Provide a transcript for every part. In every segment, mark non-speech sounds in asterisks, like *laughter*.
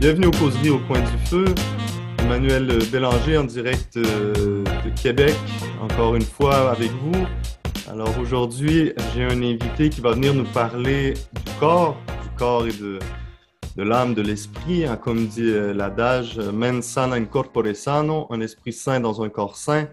Bienvenue au Causerie au coin du feu. Emmanuel Bélanger en direct euh, de Québec, encore une fois avec vous. Alors aujourd'hui, j'ai un invité qui va venir nous parler du corps, du corps et de, l'âme, de l'esprit, hein, comme dit euh, l'adage, mens sana in corpore sano, un esprit sain dans un corps sain,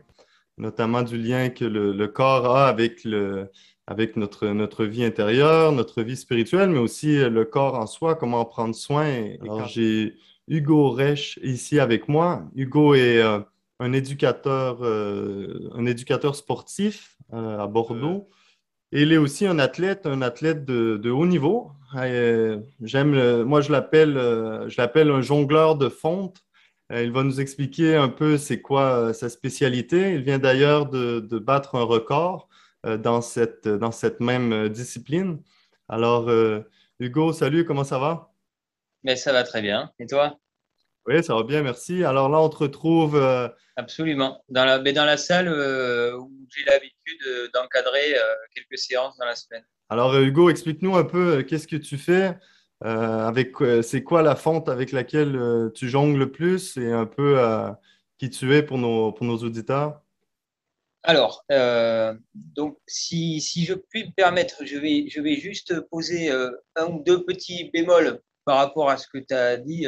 notamment du lien que le, le corps a avec, le, avec notre, notre vie intérieure, notre vie spirituelle, mais aussi le corps en soi, comment en prendre soin. Alors j'ai Hugo Reich ici avec moi. Hugo est euh, un, éducateur, euh, un éducateur sportif euh, à Bordeaux. Et il est aussi un athlète, un athlète de, de haut niveau. J'aime, moi je l'appelle, je l'appelle un jongleur de fonte. il va nous expliquer un peu c'est quoi sa spécialité. Il vient d'ailleurs de, de, battre un record dans cette, dans cette même discipline. Alors, Hugo, salut, comment ça va? Mais ça va très bien. Et toi? Oui, ça va bien, merci. Alors là, on te retrouve. Euh, Absolument. Dans la, mais dans la salle euh, où j'ai l'habitude euh, d'encadrer quelques séances dans la semaine. Alors, Hugo, explique-nous un peu qu'est-ce que tu fais. avec, c'est quoi la fonte avec laquelle tu jongles le plus et un peu qui tu es pour nos, pour nos auditeurs? Alors, donc, si, si, je puis me permettre, je vais, je vais juste poser un ou deux petits bémols par rapport à ce que tu as dit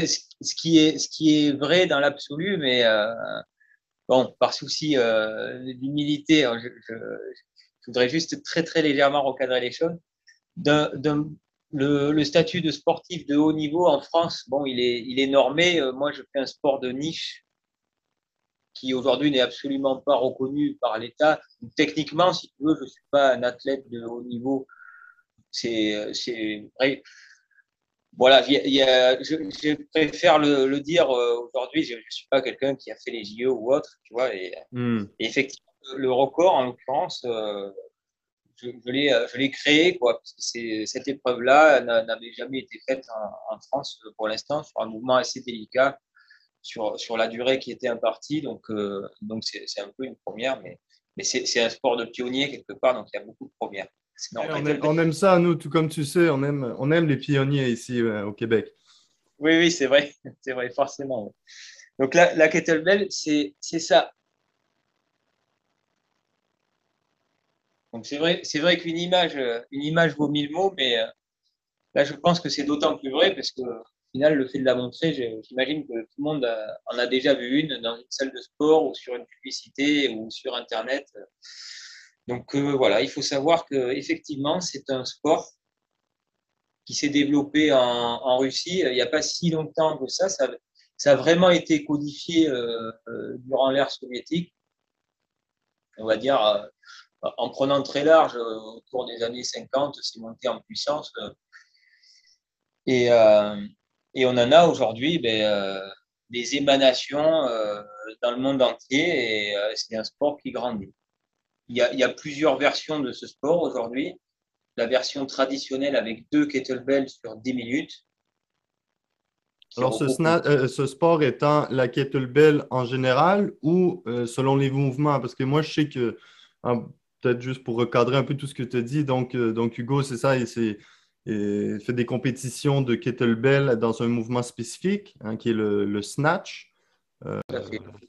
ce qui est, ce qui est vrai dans l'absolu, mais euh, bon, par souci euh, d'humilité, hein, je, voudrais juste très très légèrement recadrer les choses. le, le, statut de sportif de haut niveau en France, bon, il est, il est normé. Euh, moi, je fais un sport de niche qui aujourd'hui n'est absolument pas reconnu par l'État. Techniquement, si tu veux, je ne suis pas un athlète de haut niveau. C'est, c'est voilà, je, préfère le, dire euh, aujourd'hui. Je ne suis pas quelqu'un qui a fait les JO ou autre, tu vois. Et, hmm. effectivement, le record, en l'occurrence, euh, je, je l'ai créé, quoi. cette épreuve-là n'avait jamais été faite en, France pour l'instant, sur un mouvement assez délicat, sur, sur la durée qui était impartie. Donc, euh, donc c'est un peu une première, mais, mais c'est un sport de pionnier quelque part, donc il y a beaucoup de premières on, aime, ça, nous, tout comme tu sais, on aime, on aime les pionniers ici euh, au Québec. Oui, oui, c'est vrai, *laughs* c'est vrai, forcément. Donc la, la kettlebell, c'est ça. Donc c'est vrai, c'est vrai qu'une image, une image vaut mille mots, mais euh, là, je pense que c'est d'autant plus vrai parce que final, le fait de la montrer, j'imagine que tout le monde en a déjà vu une dans une salle de sport ou sur une publicité ou sur Internet. Donc euh, voilà, il faut savoir que effectivement, c'est un sport qui s'est développé en, Russie il n'y a pas si longtemps que ça. Ça, a vraiment été codifié euh, euh, durant l'ère soviétique. On va dire, en prenant très large, autour des années 50, c'est monté en puissance. Et, et, on en a aujourd'hui ben, des émanations dans le monde entier et c'est un sport qui grandit. Il y, a, plusieurs versions de ce sport aujourd'hui. La version traditionnelle avec deux kettlebells sur 10 minutes. Alors, euh, ce, sport étant la kettlebell en général ou euh, selon les mouvements? Parce que moi, je sais que, hein, peut-être juste pour recadrer un peu tout ce que tu as dit, donc, euh, donc Hugo, c'est ça, il, fait des compétitions de kettlebell dans un mouvement spécifique, hein, qui est le snatch. Euh,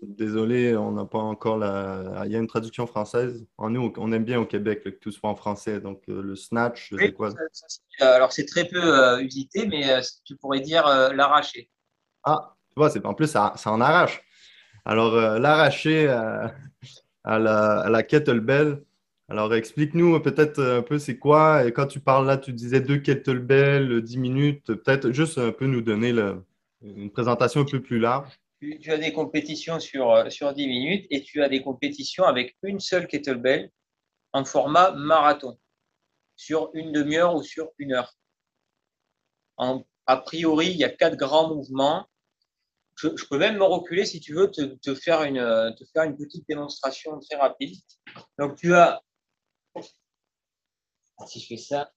désolé, on n'a pas encore la. Il y a une traduction française. En nous, on aime bien au Québec que tout soit en français. Donc, euh, le snatch, c'est quoi Alors, c'est très peu euh, usité, mais tu pourrais dire l'arracher. Ah, tu vois, en plus, ça, en arrache. Alors, l'arracher à, la, à la kettlebell. Alors, explique-nous peut-être un peu c'est quoi. Et quand tu parles là, tu disais deux kettlebell, 10 minutes. Peut-être juste un peu nous donner une présentation un peu plus large tu, as des compétitions sur, euh, sur 10 minutes et tu as des compétitions avec une seule kettlebell en format marathon, sur une demi-heure ou sur une heure. a priori, il y a quatre grands mouvements. Je, peux même me reculer si tu veux te, te, faire une, te faire une petite démonstration très rapide. Donc, tu as. Si je fais ça.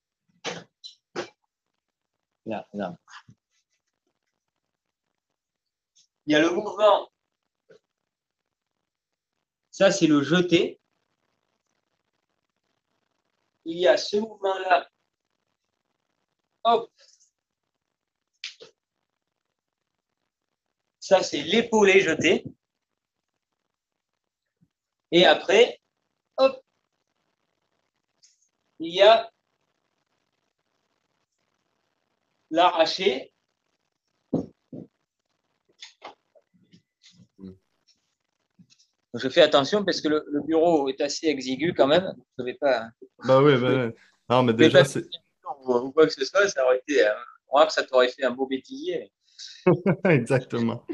Là, là. Il y a le mouvement. Ça, c'est le jeté. Il y a ce mouvement-là. Hop. Ça, c'est l'épaulé jeté. Et après, hop, il y a l'arraché. Je fais attention parce que le, bureau est assez exigu quand même. Je ne vais pas. Bah oui, bah, non, mais déjà, c'est. Ou quoi que ce soit, ça aurait été. On que ça t'aurait fait un beau bêtisier. *laughs* Exactement.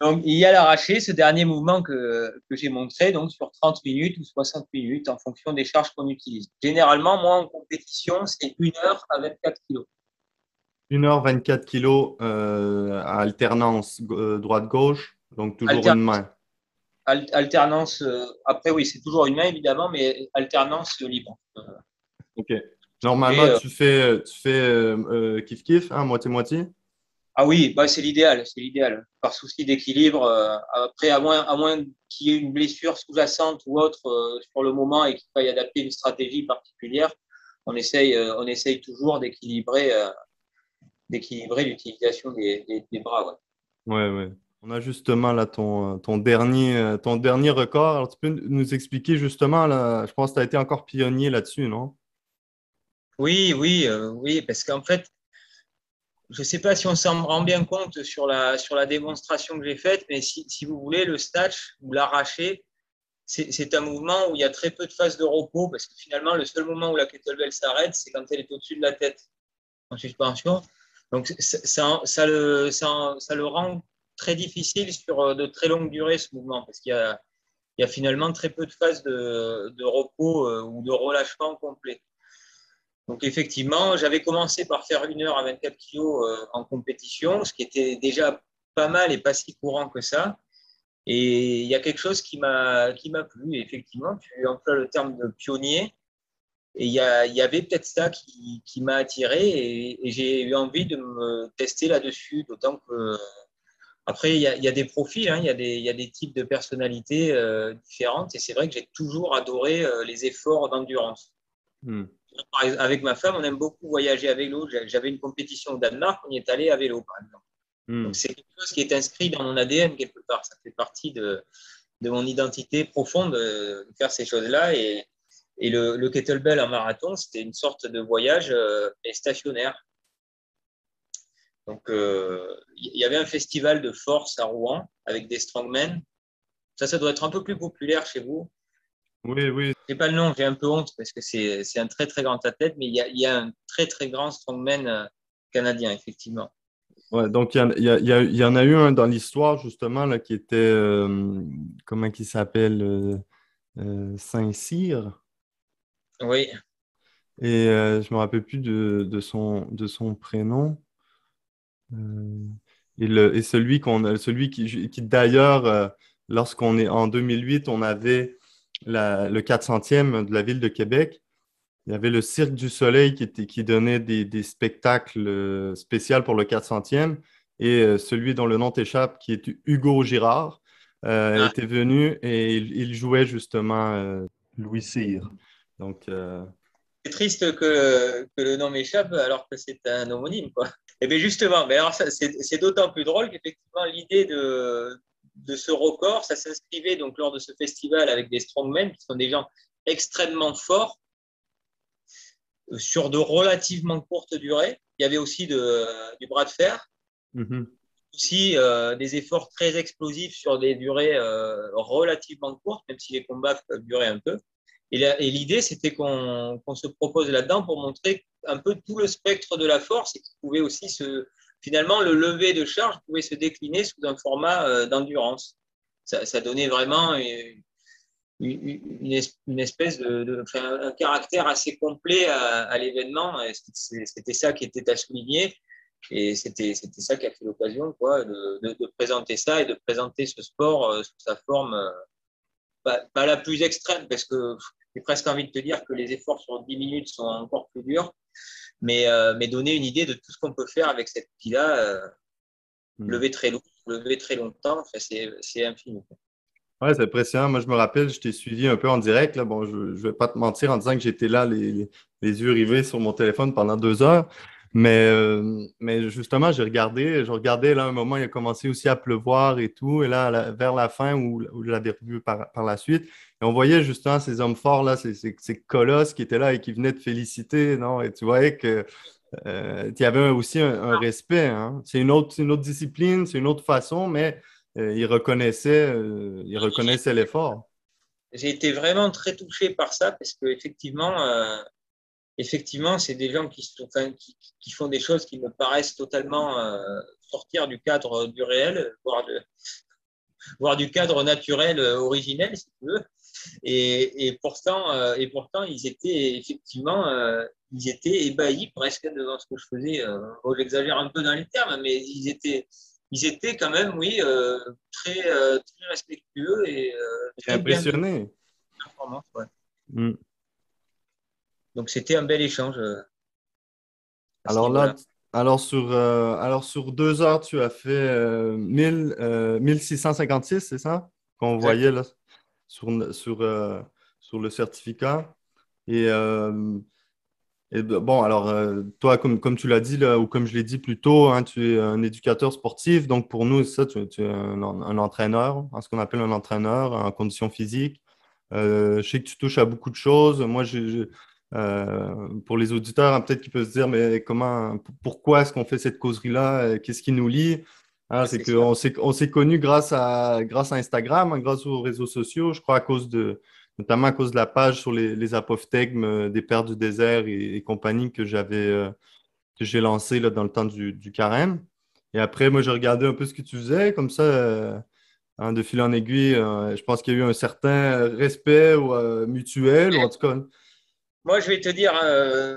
Donc, il y a l'arraché, ce dernier mouvement que, que j'ai montré, donc sur 30 minutes ou 60 minutes en fonction des charges qu'on utilise. Généralement, moi, en compétition, c'est 1 heure à 24 kg. 1 heure 24 kg à alternance euh, droite-gauche, donc toujours une main. alternance, euh, après oui, c'est toujours une main évidemment, mais alternance libre. Ok. Normalement, euh, tu fais, tu fais kiff-kiff, hein, moitié-moitié? Ah oui, bah c'est l'idéal, c'est l'idéal. Par souci d'équilibre, euh, après, à moins, à moins qu'il y ait une blessure sous-jacente ou autre euh, sur le moment et qu'il faille adapter une stratégie particulière, on essaye, euh, on essaye toujours d'équilibrer, d'équilibrer l'utilisation des, des, bras. Ouais. ouais, On a justement là ton, ton, dernier, ton dernier record. Alors, tu peux nous expliquer justement, là, je pense que tu as été encore pionnier là-dessus, non? Oui, oui, oui, parce qu'en fait, je ne sais pas si on s'en rend bien compte sur la, démonstration que j'ai faite, mais si, vous voulez, le snatch ou l'arracher, c'est un mouvement où il y a très peu de phases de repos, parce que finalement, le seul moment où la kettlebell s'arrête, c'est quand elle est au-dessus de la tête en suspension. Donc, ça, le, rend très difficile sur euh, de très longues durées, ce mouvement, parce qu'il y a, finalement très peu de phases de, de repos euh, ou de relâchement complet. Donc effectivement, j'avais commencé par faire une heure à 24 kg euh, en compétition, ce qui était déjà pas mal et pas si courant que ça. Et il y a quelque chose qui m'a plu. effectivement, tu emploies le terme de pionnier. Et il y, avait peut-être ça qui, qui m'a attiré et, j'ai eu envie de me tester là-dessus. D'autant que après, il y, a, des profils, hein, il, y a des, il y, a des, types de personnalités euh, différentes. Et c'est vrai que j'ai toujours adoré euh, les efforts d'endurance. Hmm avec ma femme, on aime beaucoup voyager à vélo. J'avais une compétition au Danemark, on y est allé à vélo, par exemple. Hmm. c'est quelque chose qui est inscrit dans mon ADN quelque part. Ça fait partie de, de mon identité profonde de faire ces choses-là. Et, et le, kettlebell en marathon, c'était une sorte de voyage euh, stationnaire. Donc, il euh, y avait un festival de force à Rouen avec des strongmen. Ça, ça doit être un peu plus populaire chez vous. Oui, oui. Je pas le nom, j'ai un peu honte parce que c'est un très très grand athlète, mais il y a, y a, un très très grand strongman euh, canadien, effectivement. Ouais, donc il y, y, y, en a eu un dans l'histoire, justement, là, qui était, euh, comment il s'appelle, euh, Saint-Cyr. Oui. Et je ne me rappelle plus de, de, son, de son prénom. Et, le, et, celui, qu'on, celui qui, qui d'ailleurs, lorsqu'on est en 2008, on avait le 400e de la ville de Québec, il y avait le Cirque du Soleil qui, était, qui donnait des, spectacles euh, spéciaux pour le 400e. Et euh, celui dont le nom t'échappe, qui est Hugo Girard, euh, ah. était venu et il, jouait justement Louis Cyr. Donc, C'est triste que, que, le nom m'échappe alors que c'est un homonyme. Quoi. Et eh bien justement, mais alors c'est d'autant plus drôle qu'effectivement l'idée de, de ce record, ça s'inscrivait donc lors de ce festival avec des strongmen qui sont des gens extrêmement forts euh, sur de relativement courtes durées. Il y avait aussi du bras de fer, mm-hmm. aussi euh, des efforts très explosifs sur des durées euh, relativement courtes, même si les combats peuvent durer un peu. Et l'idée, c'était qu'on se propose là-dedans pour montrer un peu tout le spectre de la force et qu'il pouvait aussi se, finalement, le lever de charge pouvait se décliner sous un format euh, d'endurance. Ça, donnait vraiment une, espèce de, un caractère assez complet à, l'événement. C'était ça qui était à souligner. Et c'était ça qui a fait l'occasion de, présenter ça et de présenter ce sport euh, sous sa forme, euh, pas, pas, la plus extrême, parce que j'ai presque envie de te dire que les efforts sur 10 minutes sont encore plus durs mais, euh, mais donner une idée de tout ce qu'on peut faire avec cet outil-là, euh, hmm. lever très lourd, lever très longtemps, c'est infini. Oui, c'est impressionnant. Moi, je me rappelle, je t'ai suivi un peu en direct. Bon, je ne vais pas te mentir en disant que j'étais là, les, les, yeux rivés sur mon téléphone pendant deux heures. Mais, euh, mais justement, j'ai regardé, je regardais là un moment, il a commencé aussi à pleuvoir et tout. Et là, vers la fin, où, où je l'avais revu par, par, la suite, et on voyait justement ces hommes forts là, ces, ces, ces, colosses qui étaient là et qui venaient te féliciter, non? Et tu voyais que euh, il y avait aussi un, respect. Hein? C'est une autre, une autre discipline, c'est une autre façon, mais euh, ils reconnaissaient, euh, ils reconnaissaient l'effort. J'ai été vraiment très touché par ça parce qu'effectivement, effectivement, c'est des gens qui, sont, qui, qui, font des choses qui me paraissent totalement euh, sortir du cadre du réel, voire, de, *laughs* voire du cadre naturel euh, originel, si tu veux. Et, et, pourtant, euh, et pourtant, ils étaient effectivement, euh, ils étaient ébahis presque devant ce que je faisais. Bon, J'exagère un peu dans les termes, mais ils étaient, ils étaient quand même, oui, très, très respectueux et impressionnés. Ouais. Mm. Donc c'était un bel échange. Alors là, alors sur, euh, alors sur deux heures, tu as fait euh, 1000, euh, 1656, c'est ça? Qu'on voyait là sur, sur, euh, sur le certificat. Et, euh, et bon, alors toi, comme, comme tu l'as dit, là, ou comme je l'ai dit plus tôt, hein, tu es un éducateur sportif. Donc pour nous, ça, tu, tu es un, un, entraîneur, hein, ce qu'on appelle un entraîneur en condition physique. je sais que tu touches à beaucoup de choses. Moi, j'ai euh, pour les auditeurs, hein, peut-être qu'ils peuvent se dire, mais comment, pourquoi est-ce qu'on fait cette causerie-là? Euh, qu'est-ce qui nous lie? Hein, c'est qu'on s'est, on s'est connus grâce à, grâce à Instagram, hein, grâce aux réseaux sociaux, je crois à cause de, notamment à cause de la page sur les, les apophthegmes euh, des Pères du désert et, compagnie que j'avais, que j'ai lancé là, dans le temps du, du, carême. Et après, moi, j'ai regardé un peu ce que tu faisais, comme ça, de fil en aiguille, je pense qu'il y a eu un certain respect mutuel, ou en tout cas, moi, je vais te dire euh,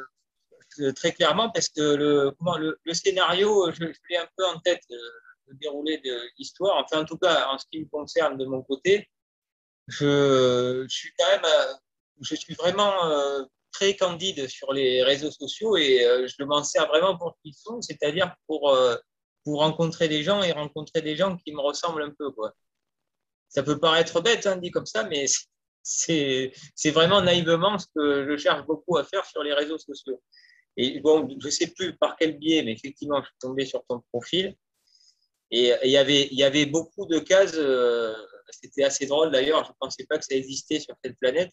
très clairement, parce que le, scénario, je, je l'ai un peu en tête, euh, le déroulé de l'histoire. Enfin, en tout cas, en ce qui me concerne de mon côté, je, suis quand même, euh, je suis vraiment euh, très candide sur les réseaux sociaux et euh, je m'en sers vraiment pour ce qu'ils sont, c'est-à-dire pour, euh, rencontrer des gens et rencontrer des gens qui me ressemblent un peu. Ça peut paraître bête, hein, dit comme ça, mais c'est vraiment naïvement ce que je cherche beaucoup à faire sur les réseaux sociaux. Et bon, je ne sais plus par quel biais, mais effectivement, je suis tombé sur ton profil. Et il y avait, y avait beaucoup de cases, euh, c'était assez drôle d'ailleurs, je ne pensais pas que ça existait sur cette planète,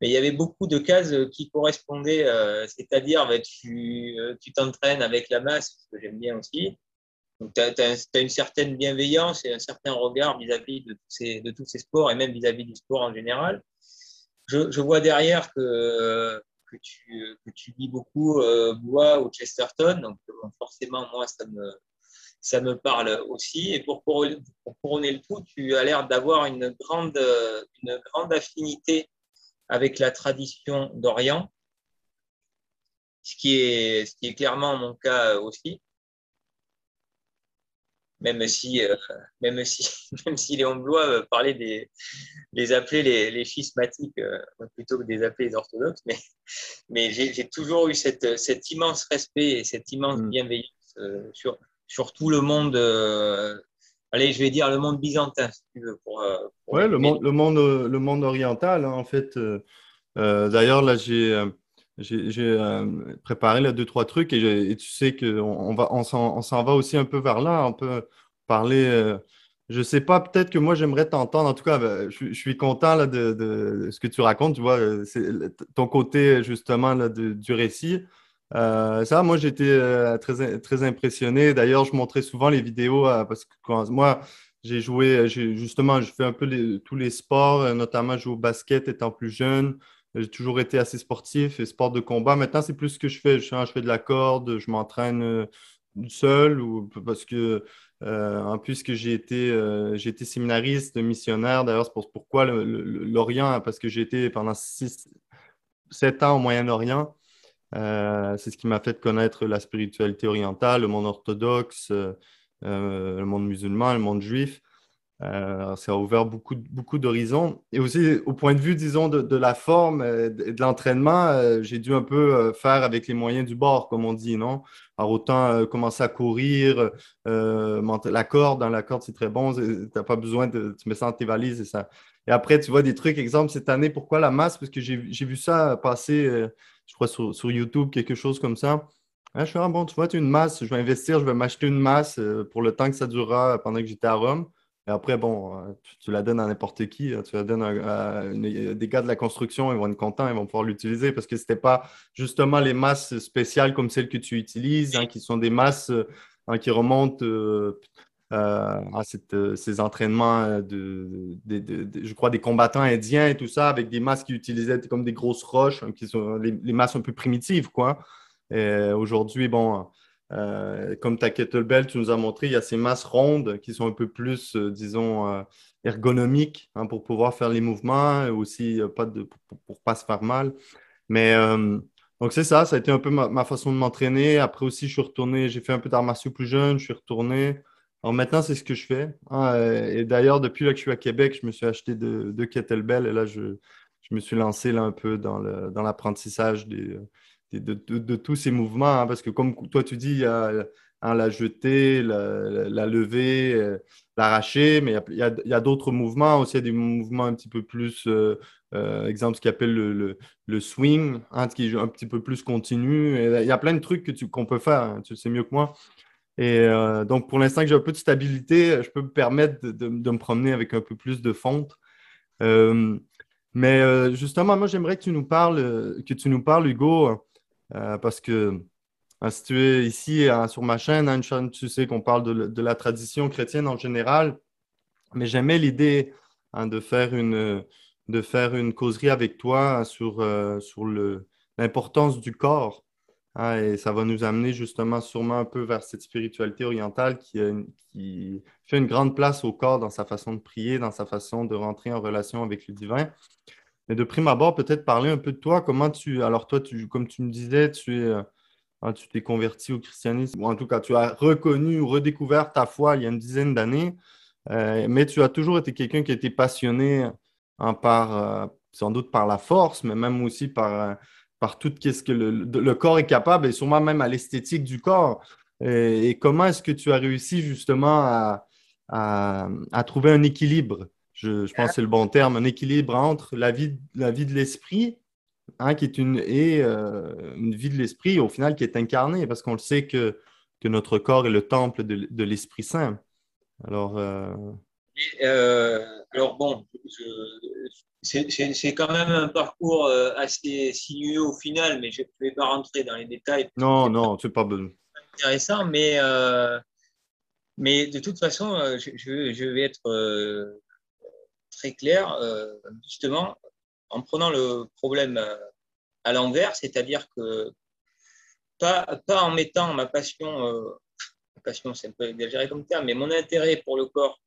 mais il y avait beaucoup de cases qui correspondaient, euh, c'est-à-dire bah, tu euh, t'entraînes avec la masse, ce que j'aime bien aussi, donc, tu as, une certaine bienveillance et un certain regard vis-à-vis de, de, tous ces sports et même vis-à-vis du sport en général. Je, je vois derrière que, que, tu, que tu lis beaucoup euh, Bois ou Chesterton, donc forcément, moi, ça me, ça me parle aussi. Et pour, pour, pour couronner le tout, tu as l'air d'avoir une grande, une grande affinité avec la tradition d'Orient, ce, qui est, ce qui est clairement mon cas aussi même si, euh, *laughs* même si, *laughs* même si Léon Blois euh, parlait des, les appeler les, les schismatiques euh, plutôt que des appeler les orthodoxes, mais, *laughs* mais j'ai toujours eu cette, cet immense respect et cette immense mm. bienveillance sur, sur tout le monde. allez, je vais dire le monde byzantin, si tu veux. Pour, pour ouais, le monde, le monde, le monde oriental, hein, en fait. D'ailleurs, là, j'ai j'ai euh, préparé là, deux, trois trucs et, tu sais qu'on on on s'en va aussi un peu vers là. On peut parler. Euh, je sais pas, peut-être que moi j'aimerais t'entendre. En tout cas, ben, je, je, suis content là, de, ce que tu racontes. Tu vois, euh, ton côté justement là, du récit. Ça, moi j'étais très, très impressionné. D'ailleurs, je montrais souvent les vidéos parce que moi j'ai joué, justement, je fais un peu tous les sports, notamment jouer au basket étant plus jeune. J'ai toujours été assez sportif et sport de combat. Maintenant, c'est plus ce que je fais. Je, fais de la corde, je m'entraîne euh, seul ou parce que euh, en plus que j'ai été, euh, j'ai été séminariste, missionnaire. D'ailleurs, c'est pourquoi l'Orient, parce que j'ai été pendant 6, 7 ans au Moyen-Orient. C'est ce qui m'a fait connaître la spiritualité orientale, le monde orthodoxe, le monde musulman, le monde juif. Euh, ça a ouvert beaucoup, beaucoup d'horizons. Et aussi, au point de vue, disons, de, la forme et de, l'entraînement, euh, j'ai dû un peu euh, faire avec les moyens du bord, comme on dit, non? Alors, autant euh, commencer à courir, euh, la corde, dans la corde, c'est très bon, tu n'as pas besoin de, tu mets ça dans tes valises et ça. Et après, tu vois des trucs, exemple, cette année, pourquoi la masse? Parce que j'ai vu ça passer, je crois, sur, sur, YouTube, quelque chose comme ça. je suis ah, bon, tu vois, tu une masse, je vais investir, je vais m'acheter une masse euh, pour le temps que ça durera pendant que j'étais à Rome. Et après, bon, euh, tu, la donnes à n'importe qui. Hein. tu la donnes à, des gars de la construction, ils vont être contents, ils vont pouvoir l'utiliser parce que ce n'était pas justement les masses spéciales comme celles que tu utilises, hein, qui sont des masses hein, qui remontent à ces entraînements de, je crois, des combattants indiens et tout ça, avec des masses qui utilisaient comme des grosses roches, qui sont les, les masses un peu primitives, quoi. Aujourd'hui, bon, euh, comme ta kettlebell, tu nous as montré, il y a ces masses rondes qui sont un peu plus, euh, disons, euh, ergonomiques hein, pour pouvoir faire les mouvements et aussi pas de, pour ne pas se faire mal. Mais donc, c'est ça, ça a été un peu ma, façon de m'entraîner. Après aussi, je suis retourné, j'ai fait un peu d'arts martiaux plus jeune, je suis retourné. Alors maintenant, c'est ce que je fais. Hein, et d'ailleurs, depuis que je suis à Québec, je me suis acheté deux, de kettlebells et là, je, je, me suis lancé là un peu dans l'apprentissage dans des de, tous ces mouvements, hein, parce que comme toi tu dis, il y a hein, la jetée, la, lever, euh, l'arracher, mais il y a, d'autres mouvements aussi, il y a des mouvements un petit peu plus, euh, euh, exemple, ce qu'on appelle le, le, swing, hein, qui est un petit peu plus continu. il y a plein de trucs qu'on peut faire, tu sais mieux que moi. Et donc, pour l'instant que j'ai un peu de stabilité, je peux me permettre de, me promener avec un peu plus de fonte. mais justement, moi, j'aimerais que tu nous parles, que tu nous parles, Hugo, euh, parce que hein, si tu es ici hein, sur ma chaîne, hein, tu sais qu'on parle de, la tradition chrétienne en général, mais j'aimais l'idée de, faire une, de faire une causerie avec toi sur, euh, sur l'importance du corps. et ça va nous amener justement sûrement un peu vers cette spiritualité orientale qui, qui, fait une grande place au corps dans sa façon de prier, dans sa façon de rentrer en relation avec le divin. Mais de prime abord, peut-être parler un peu de toi. Comment tu. Alors, toi, tu, comme tu me disais, tu es. Euh, hein, tu t'es converti au christianisme, ou en tout cas, tu as reconnu ou redécouvert ta foi il y a une dizaine d'années, euh, mais tu as toujours été quelqu'un qui été passionné hein, par, euh, sans doute par la force, mais même aussi par, par tout ce que le, corps est capable et sûrement même à l'esthétique du corps. Et, comment est-ce que tu as réussi justement à, à trouver un équilibre? Je, pense que c'est le bon terme, un équilibre entre la vie, la vie de l'esprit, hein, qui est une, et euh, une vie de l'esprit, au final, qui est incarnée, parce qu'on le sait que, que notre corps est le temple de, de l'Esprit Saint. Alors, euh, euh, alors bon, c'est quand même un parcours assez sinueux au final, mais je ne vais pas rentrer dans les détails. Non, non, c'est pas bon. intéressant, mais, mais de toute façon, je, je vais être très clair, euh, justement, en prenant le problème euh, à l'envers, c'est-à-dire que pas, pas en mettant ma passion, euh, passion c'est un peu exagéré comme terme, mais mon intérêt pour le corps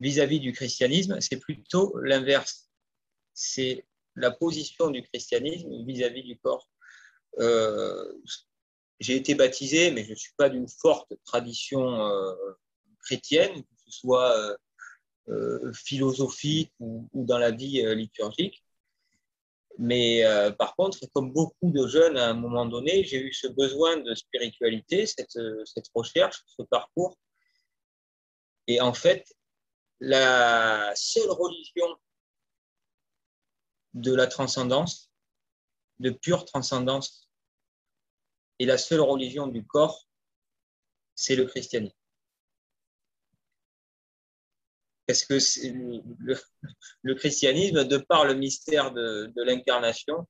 vis-à-vis du christianisme, c'est plutôt l'inverse. C'est la position du christianisme vis-à-vis du corps. j'ai été baptisé, mais je ne suis pas d'une forte tradition chrétienne, que ce soit euh, philosophique ou, dans la vie euh, liturgique. Mais euh, par contre, comme beaucoup de jeunes, à un moment donné, j'ai eu ce besoin de spiritualité, cette recherche, ce parcours. Et en fait, la seule religion de la transcendance, de pure transcendance, et la seule religion du corps, c'est le christianisme parce que *laughs* le, christianisme, de par le mystère de, l'incarnation,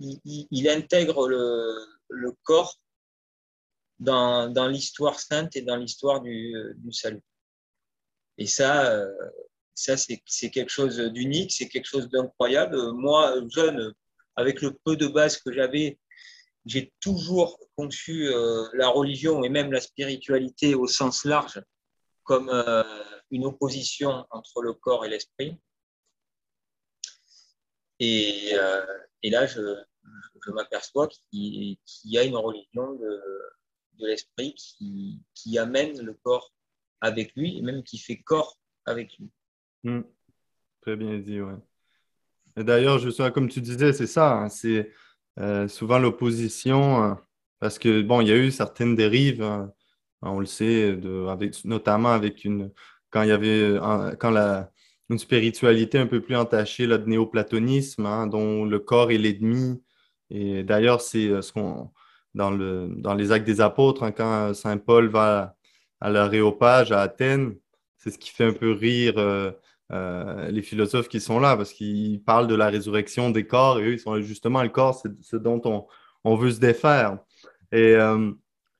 il, intègre le, corps dans, l'histoire sainte et dans l'histoire du, salut. Et ça, euh, ça c'est quelque chose d'unique, c'est quelque chose d'incroyable. Moi, jeune, avec le peu de base que j'avais, j'ai toujours conçu euh, la religion et même la spiritualité au sens large comme euh, une opposition entre le corps et l'esprit. Et, euh, là, je, m'aperçois qu'il y a une religion de, l'esprit qui, amène le corps avec lui, et même qui fait corps avec lui. Hmm. Très bien dit, ouais. Et d'ailleurs, je comme tu disais, c'est ça, hein, c'est euh, souvent l'opposition, hein, parce que, bon, il y a eu certaines dérives, hein, on le sait, de, avec, notamment avec une, quand il y avait quand la, une spiritualité un peu plus entachée là, de néoplatonisme, hein, dont le corps est l'ennemi, Et d'ailleurs, c'est ce qu'on dans, le, dans les actes des apôtres, hein, quand Saint Paul va à l'aréopage à Athènes, c'est ce qui fait un peu rire euh, les philosophes qui sont là, parce qu'ils parlent de la résurrection des corps, et eux, ils sont justement le corps, c'est ce dont on, on, veut se défaire. Et, euh,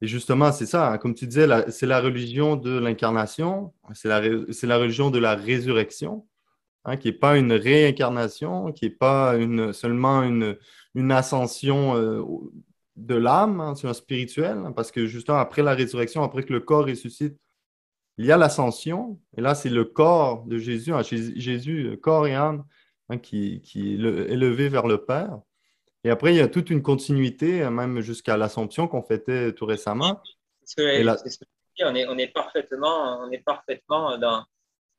et justement, c'est ça, hein, comme tu disais, c'est la religion de l'incarnation, c'est la, religion de la résurrection, hein, qui n'est pas une réincarnation, qui n'est pas seulement une, ascension euh, de l'âme, hein, c'est un spirituel, hein, parce que justement, après la résurrection, après que le corps ressuscite, il y a l'ascension, et là, c'est le corps de Jésus, Jésus, corps et âme, qui, qui, est élevé vers le Père. Et après, il y a toute une continuité, hein, même jusqu'à l'Assomption qu'on fêtait tout récemment. on, est, on, est, parfaitement, on est parfaitement dans,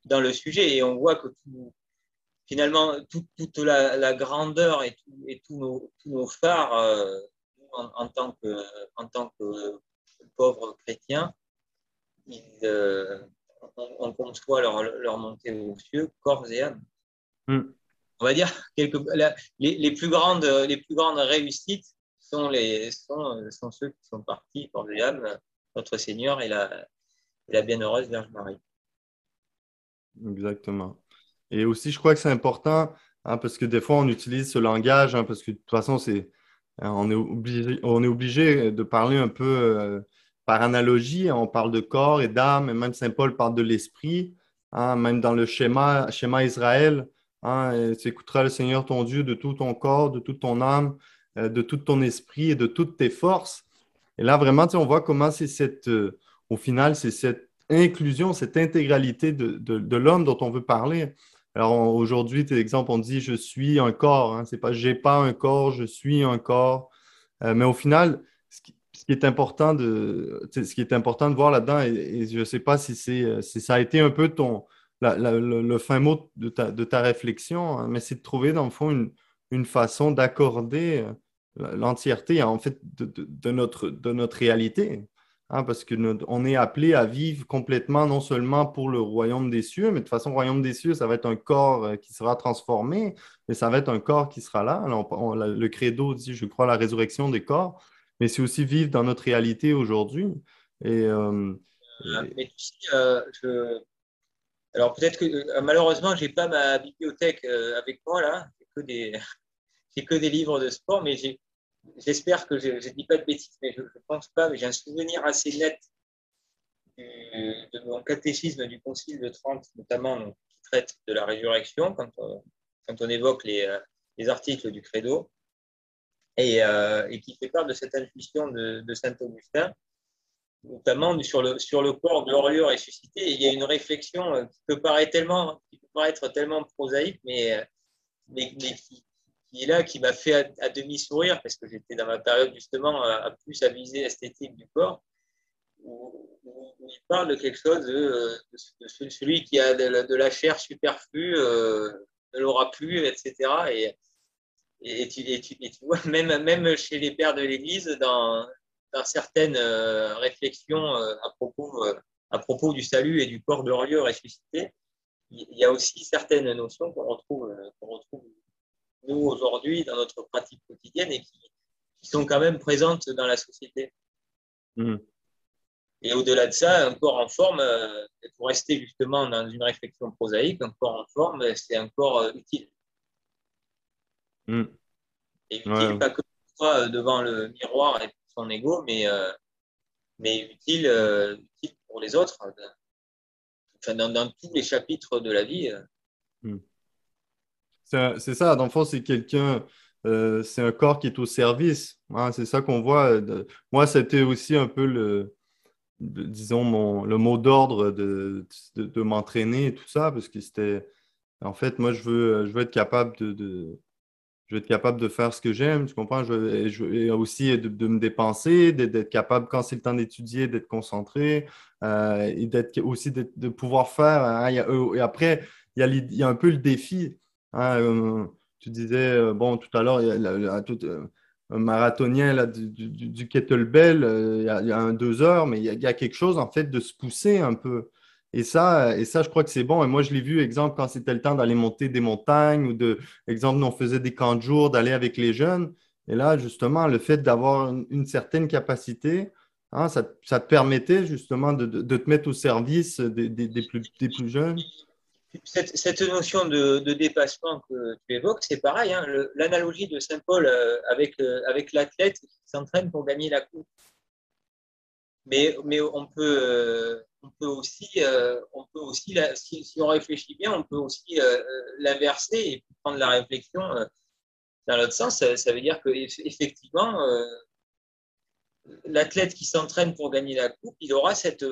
dans le sujet et on voit que finalement, toute la, grandeur et, et tous, nos, nos, phares, euh, en, tant que, en tant que pauvres chrétiens, euh, on, conçoit leur, leur, montée aux cieux, corps et âme. Hmm. On va dire les, plus grandes, les plus grandes réussites sont, les, sont, ceux qui sont partis, corps et âme, notre Seigneur et la, la bienheureuse Vierge Marie. Exactement. Et aussi, je crois que c'est important, hein, parce que des fois, on utilise ce langage, hein, parce que de toute façon, c'est, hein, on, est obligé, on est obligé de parler un peu euh, par analogie, on parle de corps et d'âme, et même Saint Paul parle de l'esprit, même dans le schéma, schéma Israël. Hein, tu écouteras le Seigneur ton Dieu de tout ton corps, de toute ton âme, euh, de tout ton esprit et de toutes tes forces. Et là, vraiment, on voit comment c'est cette, euh, au final, c'est cette inclusion, cette intégralité de, l'homme dont on veut parler. Alors aujourd'hui, exemple, on dit je suis un corps. Hein, c'est pas j'ai pas un corps, je suis un corps. Euh, mais au final, ce qui, est important de, ce qui est important de voir là-dedans, et, je ne sais pas si, c'est, si ça a été un peu ton, le, fin mot de ta, de ta réflexion, hein, mais c'est de trouver dans le fond une, une façon d'accorder euh, l'entièreté en fait de, de, notre, de notre réalité. Hein, parce qu'on est appelé à vivre complètement, non seulement pour le royaume des cieux, mais de toute façon, le royaume des cieux, ça va être un corps euh, qui sera transformé, mais ça va être un corps qui sera là. le credo dit, je crois, la résurrection des corps mais c'est aussi vivre dans notre réalité aujourd'hui. Euh, mais je... alors peut-être que malheureusement, je n'ai pas ma bibliothèque avec moi là, c'est que des, *laughs* que des livres de sport, mais j'espère que je ne dis pas de bêtises, mais je ne pense pas, mais j'ai un souvenir assez net de mon catéchisme du Concile de Trente, notamment qui traite de la résurrection, quand on, évoque les, les articles du Credo. Euh, et, qui fait part de cette intuition de, Saint Augustin, notamment sur le, sur le corps glorieux ressuscité. il y a une réflexion euh, qui peut paraître tellement, qui peut paraître tellement prosaïque, mais, euh, mais, qui, est là, qui m'a fait à, demi sourire, parce que j'étais dans ma période justement à, plus à viser l'esthétique du corps, où, il parle de quelque chose de, celui qui a de, la chair superflue, ne l'aura plus, etc. Et, et tu, vois, *laughs* même, même chez les pères de l'Église, dans, dans certaines euh, réflexions euh, à, propos, euh, à propos du salut et du corps glorieux ressuscité, il y a aussi certaines notions qu'on retrouve, retrouve nous aujourd'hui dans notre pratique quotidienne et qui, sont quand même présentes dans la société. Mmh. Et au-delà de ça, un corps en forme, pour rester justement dans une réflexion prosaïque, un corps en forme, c'est un corps utile. Mm. Et utile, pas que euh, devant le miroir et son ego, mais, euh, mais utile, euh, utile, pour les autres, enfin, dans, tous les chapitres de la vie. Mm. C'est ça, dans le fond, c'est quelqu'un, c'est un corps qui est au service. Hein, c'est ça qu'on voit. Moi, c'était aussi un peu le, disons, mon, le mot d'ordre de, de, de m'entraîner et tout ça, parce que c'était, en fait, moi, je veux, je veux être capable de, je vais être capable de faire ce que j'aime, tu comprends? Je vais, aussi de, me dépenser, d'être capable, quand c'est le temps d'étudier, d'être concentré euh, et d'être aussi de, pouvoir faire. Hein, euh, et après, il y, a, un peu le défi. Hein, euh, tu disais, bon, tout à l'heure, a un marathonien là, du, kettlebell, il y, a, deux heures, mais il y, a, quelque chose, en fait, de se pousser un peu. Et ça, et ça, je crois que c'est bon. Et moi, je l'ai vu, exemple, quand c'était le temps d'aller monter des montagnes ou de, exemple, on faisait des camps de jour, d'aller avec les jeunes. Et là, justement, le fait d'avoir une, certaine capacité, hein, ça, te permettait justement de, te mettre au service des, plus, jeunes. Cette, notion de, dépassement que tu évoques, c'est pareil. Hein, l'analogie de Saint-Paul euh, avec, euh, avec l'athlète qui s'entraîne pour gagner la coupe. Mais, mais on peut, euh, on peut aussi, on peut aussi si, on réfléchit bien, on peut aussi l'inverser et prendre la réflexion dans l'autre sens, ça, veut dire qu'effectivement, euh, l'athlète qui s'entraîne pour gagner la coupe, il aura cette,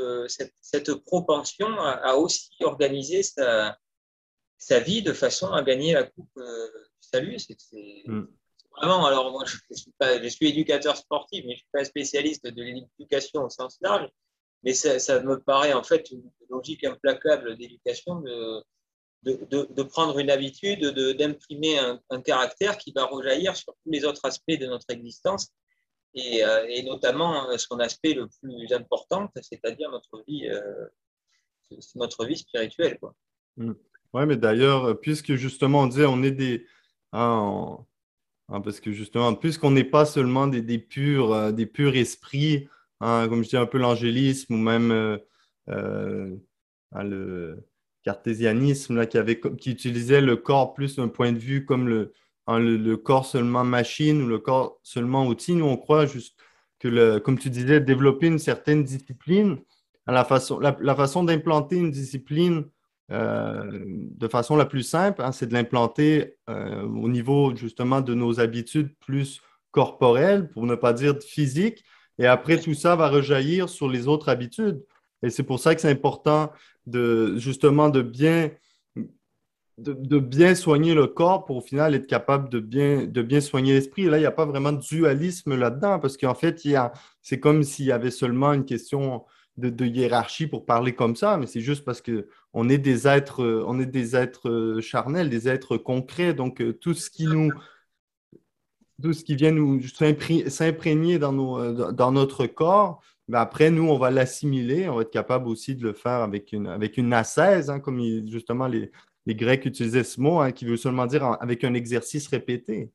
cette, propension à, aussi organiser sa, sa, vie de façon à gagner la coupe euh, Salut. C'est mm. vraiment, alors moi, je, suis je, suis éducateur sportif, mais je ne suis pas spécialiste de l'éducation au sens large. Mais ça, me paraît en fait une logique implacable d'éducation de, de, prendre une habitude, d'imprimer un, caractère qui va rejaillir sur tous les autres aspects de notre existence et, euh, notamment euh, son aspect le plus important, c'est-à-dire notre vie, euh, notre vie spirituelle. Mmh. Oui, mais d'ailleurs, puisque justement on disait on est des. Hein, hein, parce que justement, puisqu'on n'est pas seulement des, purs, des purs esprits, hein, comme je dis un peu l'angélisme ou même le cartésianisme là, qui, avait, qui utilisait le corps plus d'un point de vue comme hein, le, le, corps seulement machine ou le corps seulement outil. Nous, on croit juste que, le, comme tu disais, développer une certaine discipline, la façon, la, façon d'implanter une discipline euh, de façon la plus simple, hein, c'est de l'implanter euh, au niveau justement de nos habitudes plus corporelles, pour ne pas dire physiques. Et après, tout ça va rejaillir sur les autres habitudes. Et c'est pour ça que c'est important de justement de bien, de, bien soigner le corps pour au final être capable de bien, de bien soigner l'esprit. Là, il n'y a pas vraiment de dualisme là-dedans parce qu'en fait, c'est comme s'il y avait seulement une question de, hiérarchie pour parler comme ça, mais c'est juste parce qu'on est des êtres, on est des êtres charnels, des êtres concrets. Donc, euh, tout ce qui nous tout ce qui vient nous s'imprégner dans, dans notre corps, mais après, nous, on va l'assimiler. On va être capable aussi de le faire avec une, avec une ascèse, hein, comme justement les, Grecs utilisaient ce mot, hein, qui veut seulement dire avec un exercice répété.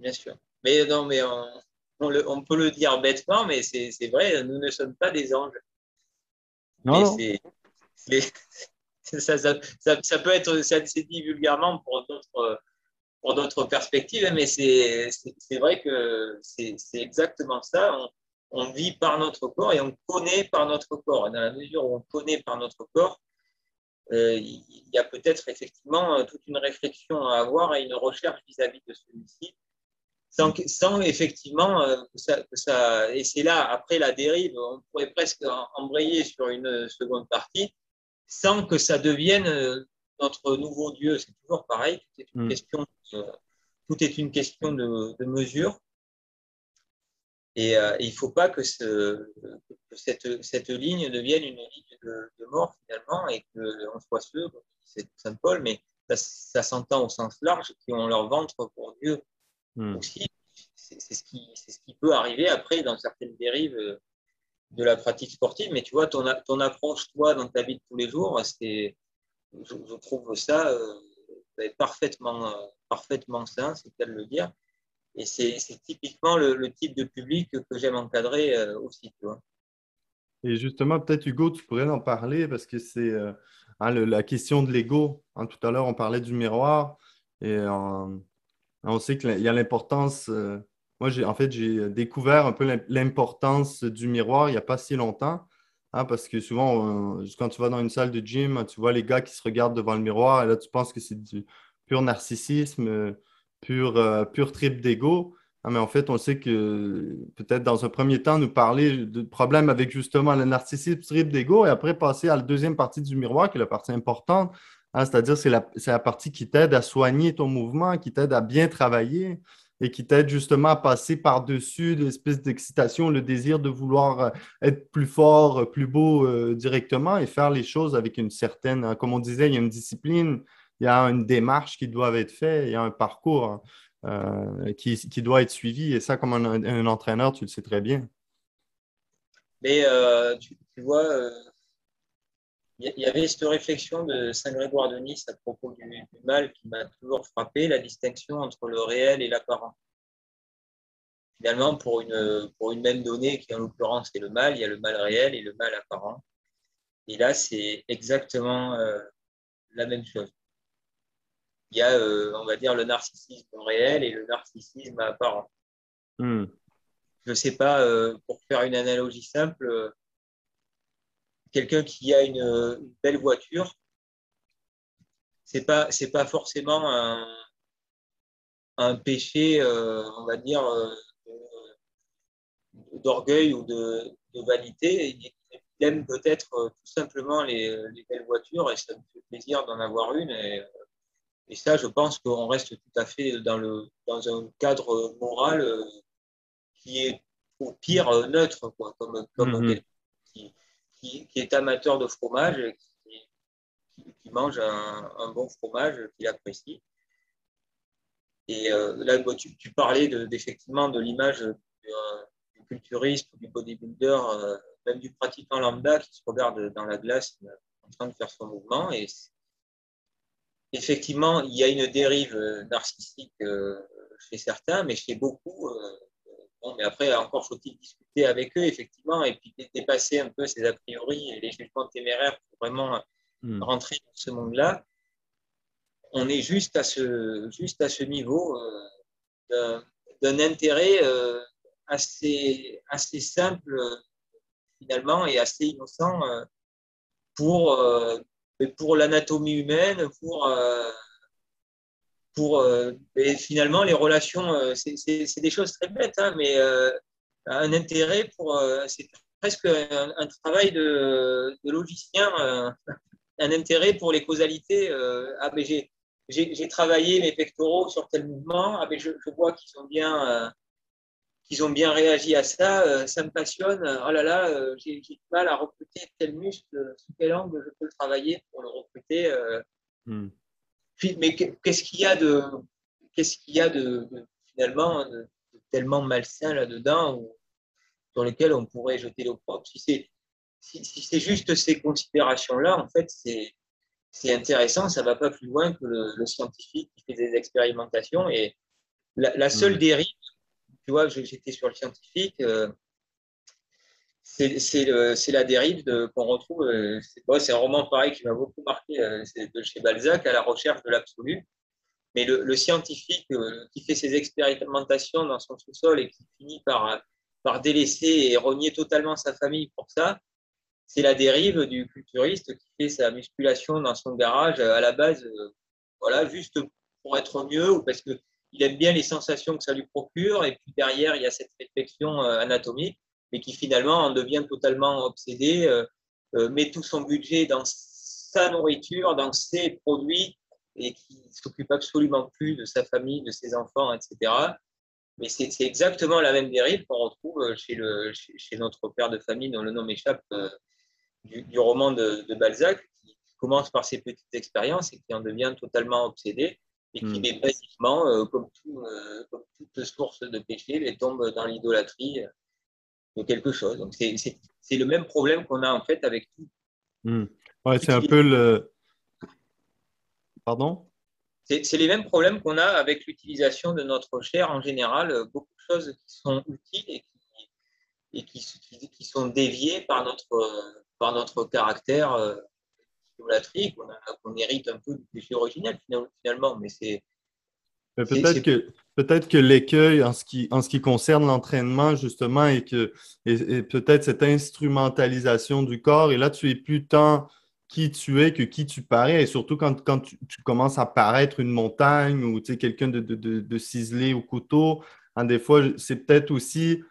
Bien sûr. Mais non, mais on, peut le dire bêtement, mais c'est vrai, nous ne sommes pas des anges. Non. *laughs* ça, ça, peut être, c'est dit vulgairement pour d'autres pour d'autres perspectives, mais c'est vrai que c'est exactement ça on vit par notre corps et on connaît par notre corps. Dans la mesure où on connaît par notre corps, euh, il y a peut-être effectivement euh, toute une réflexion à avoir et une recherche vis-à-vis de celui-ci, sans, effectivement euh, que ça, Et c'est là, après la dérive, on pourrait presque embrayer sur une seconde partie, sans que ça devienne notre nouveau Dieu. C'est toujours pareil, tout est une, mm. question, tout est une question de, de mesure. Et euh, il ne faut pas que, ce, cette, cette, ligne devienne une ligne de, mort finalement et qu'on soit ceux, c'est Saint Paul, mais ça, s'entend au sens large, qui ont leur ventre pour Dieu hmm. aussi. C'est ce, qui, ce qui peut arriver après dans certaines dérives de la pratique sportive. Mais tu vois, ton, ton approche, toi, dans ta vie de tous les jours, je, trouve ça euh, parfaitement, euh, parfaitement sain, c'est à le dire. Et c'est typiquement le, type de public que j'aime encadrer euh, aussi. Et justement, peut-être Hugo, tu pourrais en parler parce que c'est hein, la question de l'ego. Hein, tout à l'heure, on parlait du miroir et on sait qu'il y a l'importance. Moi, en fait, j'ai découvert un peu l'importance du miroir il n'y a pas si longtemps. Hein, parce que souvent, quand tu vas dans une salle de gym, tu vois les gars qui se regardent devant le miroir et là, tu penses que c'est du pur narcissisme pur, euh, pur trip d'ego. Ah, mais en fait, on sait que peut-être dans un premier temps, nous parler de problèmes avec justement le narcissisme trip d'ego et après passer à la deuxième partie du miroir, qui est la partie importante. Hein, c'est-à-dire, c'est la, la, partie qui t'aide à soigner ton mouvement, qui t'aide à bien travailler et qui t'aide justement à passer par-dessus l'espèce d'excitation, le désir de vouloir euh, être plus fort, plus beau euh, directement et faire les choses avec une certaine, hein, comme on disait, il y a une discipline, il y a une démarche qui doit être faite, il y a un parcours euh, qui, doit être suivi. Et ça, comme un, entraîneur, tu le sais très bien. Mais euh, tu, vois, euh, il y avait cette réflexion de Saint Grégoire de Nice à propos du, mal qui m'a toujours frappé, la distinction entre le réel et l'apparent. finalement, pour une, pour une même donnée, qui en l'occurrence est le mal, il y a le mal réel et le mal apparent. Et là, c'est exactement euh, la même chose. Il y a, euh, on va dire, le narcissisme réel et le narcissisme apparent. Hmm. Je ne sais pas, euh, pour faire une analogie simple, quelqu'un qui a une, belle voiture, c'est pas c'est pas forcément un, un péché, on va dire, d'orgueil ou de, de, vanité. Il aime peut-être euh, tout simplement les, belles voitures et ça me fait plaisir d'en avoir une. Et, euh, et, ça, je pense qu'on reste tout à fait dans, le, dans un cadre moral euh, qui est au pire neutre, quoi, comme, comme mhm. qui, qui, est amateur de fromage, qui, qui mange un, bon fromage qu'il apprécie. Et là, tu, parlais effectivement de l'image culturiste ou du bodybuilder, euh, même du pratiquant lambda qui se regarde dans la glace euh, en train de faire son mouvement. Et effectivement, il y a une dérive euh, narcissique chez certains, mais chez beaucoup. Bon, mais après, encore faut-il discuter avec eux, effectivement, et puis dépasser un peu ces a priori et les jugements téméraires pour vraiment hmm. rentrer dans ce monde-là. On est juste à ce, juste à ce niveau d'un intérêt assez, assez simple finalement et assez innocent euh, pour, euh, pour l'anatomie humaine, pour, euh, pour et finalement les relations, c'est des choses très bêtes, hein, mais un intérêt pour, c'est presque un, travail de, de logicien, *laughs* un intérêt pour les causalités. Ah, j'ai travaillé mes pectoraux sur tel mouvement, ah, je, je, vois qu'ils sont bien qu'ils ont bien réagi à ça, euh, ça me passionne. Oh là là, euh, j'ai du mal à recruter tel muscle, sous quel angle je peux le travailler pour le recruter. Euh. Mais qu'est-ce qu'il y a de, qu'est-ce qu'il y a de, finalement tellement malsain là-dedans sur lequel on pourrait jeter l'opprobre Si c'est si, c'est juste ces considérations-là, en fait, c'est c'est intéressant, ça ne va pas plus loin que le, scientifique qui fait des expérimentations. Et la, seule hmm. dérive tu vois, j'étais sur le scientifique. Euh, c'est la dérive qu'on retrouve. Euh, c'est un roman pareil qui m'a beaucoup marqué. Euh, de chez Balzac, à la recherche de l'absolu. Mais le, scientifique qui fait ses expérimentations dans son sous-sol et qui finit par, délaisser et renier totalement sa famille pour ça, c'est la dérive du culturiste qui fait sa musculation dans son garage à la base, voilà, juste pour être mieux ou parce que il aime bien les sensations que ça lui procure, et puis derrière, il y a cette réflexion euh, anatomique, mais qui finalement en devient totalement obsédé, euh, euh, met tout son budget dans sa nourriture, dans ses produits, et qui s'occupe absolument plus de sa famille, de ses enfants, etc. Mais c'est exactement la même dérive qu'on retrouve chez, le, chez, notre père de famille, dont le nom m'échappe, du, roman de, de Balzac, qui commence par ses petites expériences et qui en devient totalement obsédé et qui, hmm. basiquement, euh, comme, euh, comme, toute source de péché, les tombe dans l'idolâtrie de quelque chose. Donc, c'est le même problème qu'on a en fait avec tout. Hmm. Ouais, c'est un peu le. Pardon? C'est les mêmes problèmes qu'on a avec l'utilisation de notre chair en général. Beaucoup de choses qui sont utiles et qui, et qui, qui sont déviées par notre, par notre caractère euh, qu'on hérite un peu du péché originel finalement, mais c'est. Peut-être que, peut que l'écueil en, ce qui, en ce qui concerne l'entraînement, justement, et que et, peut-être cette instrumentalisation du corps, et là, tu es plus tant qui tu es que qui tu parais, et surtout quand, quand tu, commences à paraître une montagne ou quelqu'un de, de, de, ciselé au couteau, hein, des fois, c'est peut-être aussi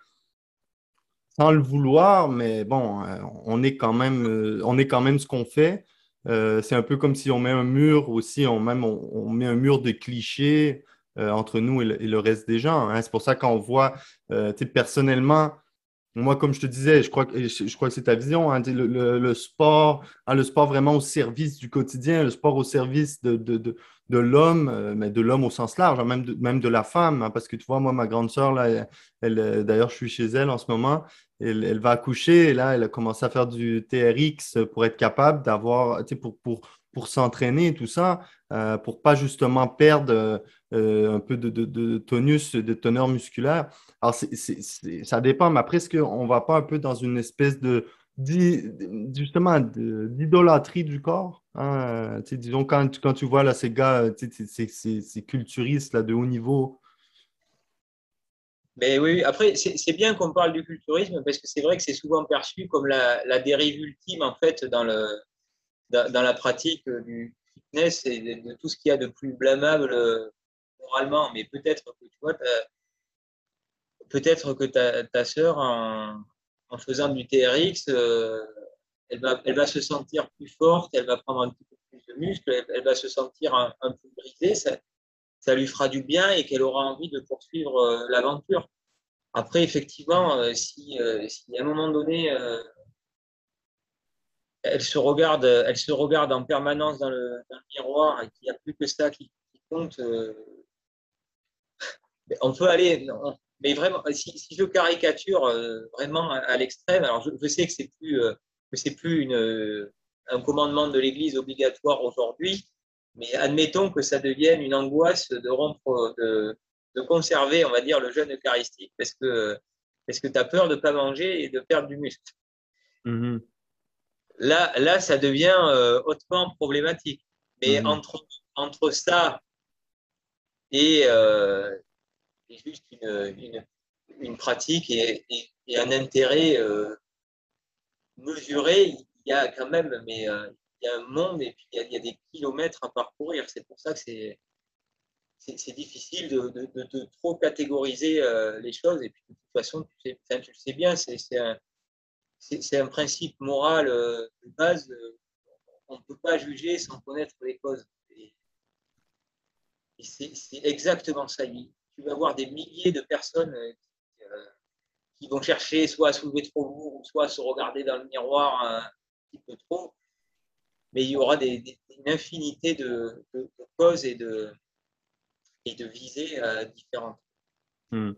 sans le vouloir, mais bon, euh, on est quand même, euh, on est quand même ce qu'on fait. Euh, c'est un peu comme si on met un mur aussi, on, même on, met un mur de clichés euh, entre nous et le, reste des gens. Hein. C'est pour ça qu'on voit, euh, personnellement, moi, comme je te disais, je crois, que, je, crois que c'est ta vision, hein, le, sport, hein, le sport vraiment au service du quotidien, le sport au service de, de, de, l'homme, mais de l'homme au sens large, même, de, même de la femme, parce que tu vois, moi, ma grande sœur, là, elle, d'ailleurs, je suis chez elle en ce moment, elle, va accoucher et là, elle a commencé à faire du TRX pour être capable d'avoir, pour, pour, pour s'entraîner et tout ça, euh, pour pas justement perdre un peu de, de, tonus, de teneur musculaire. Alors, ça dépend, mais après, est-ce qu'on ne va pas un peu dans une espèce de, justement d'idolâtrie du corps. Hein? disons, quand, quand tu vois là, ces gars, ces, culturistes là, de haut niveau. Mais oui, après, c'est bien qu'on parle du culturisme parce que c'est vrai que c'est souvent perçu comme la, la, dérive ultime en fait dans, le, dans, la pratique du fitness et de, tout ce qu'il y a de plus blâmable moralement. Mais peut-être que tu vois, peut-être que ta, ta sœur en, faisant du TRX, euh, elle, va, se sentir plus forte, elle va prendre un petit peu plus de muscle, elle, va se sentir un, peu brisée, ça, lui fera du bien et qu'elle aura envie de poursuivre euh, l'aventure. Après, effectivement, euh, si, si, à un moment donné, elle se regarde, elle se regarde en permanence dans le, miroir et qu'il n'y a plus que ça qui, compte, on peut aller, mais vraiment, si, je caricature euh, vraiment à, l'extrême, alors je, sais que c'est plus, euh, c'est plus euh, un commandement de l'Église obligatoire aujourd'hui, mais admettons que ça devienne une angoisse de rompre, de, de conserver, on va dire, le jeûne eucharistique, parce que, parce que tu as peur de ne pas manger et de perdre du muscle. Mm-hmm. Là, là, ça devient hautement problématique. Mais mm-hmm. entre, entre ça et, juste une, une, pratique et, un intérêt euh, mesuré. Il y a quand même, mais euh, il y a un monde et puis il y a, des kilomètres à parcourir. C'est pour ça que c'est c'est difficile de, de, trop catégoriser euh, les choses. Et puis, de toute façon, tu, sais, tu le sais bien, c'est un, un, principe moral de base. on ne peut pas juger sans connaître les causes. Et, c'est exactement ça tu vas avoir des milliers de personnes euh, euh, qui vont chercher soit à soulever trop lourd, ou soit à se regarder dans le miroir un petit peu trop. Mais il y aura une infinité de, causes et de, visées euh, différentes. Hmm.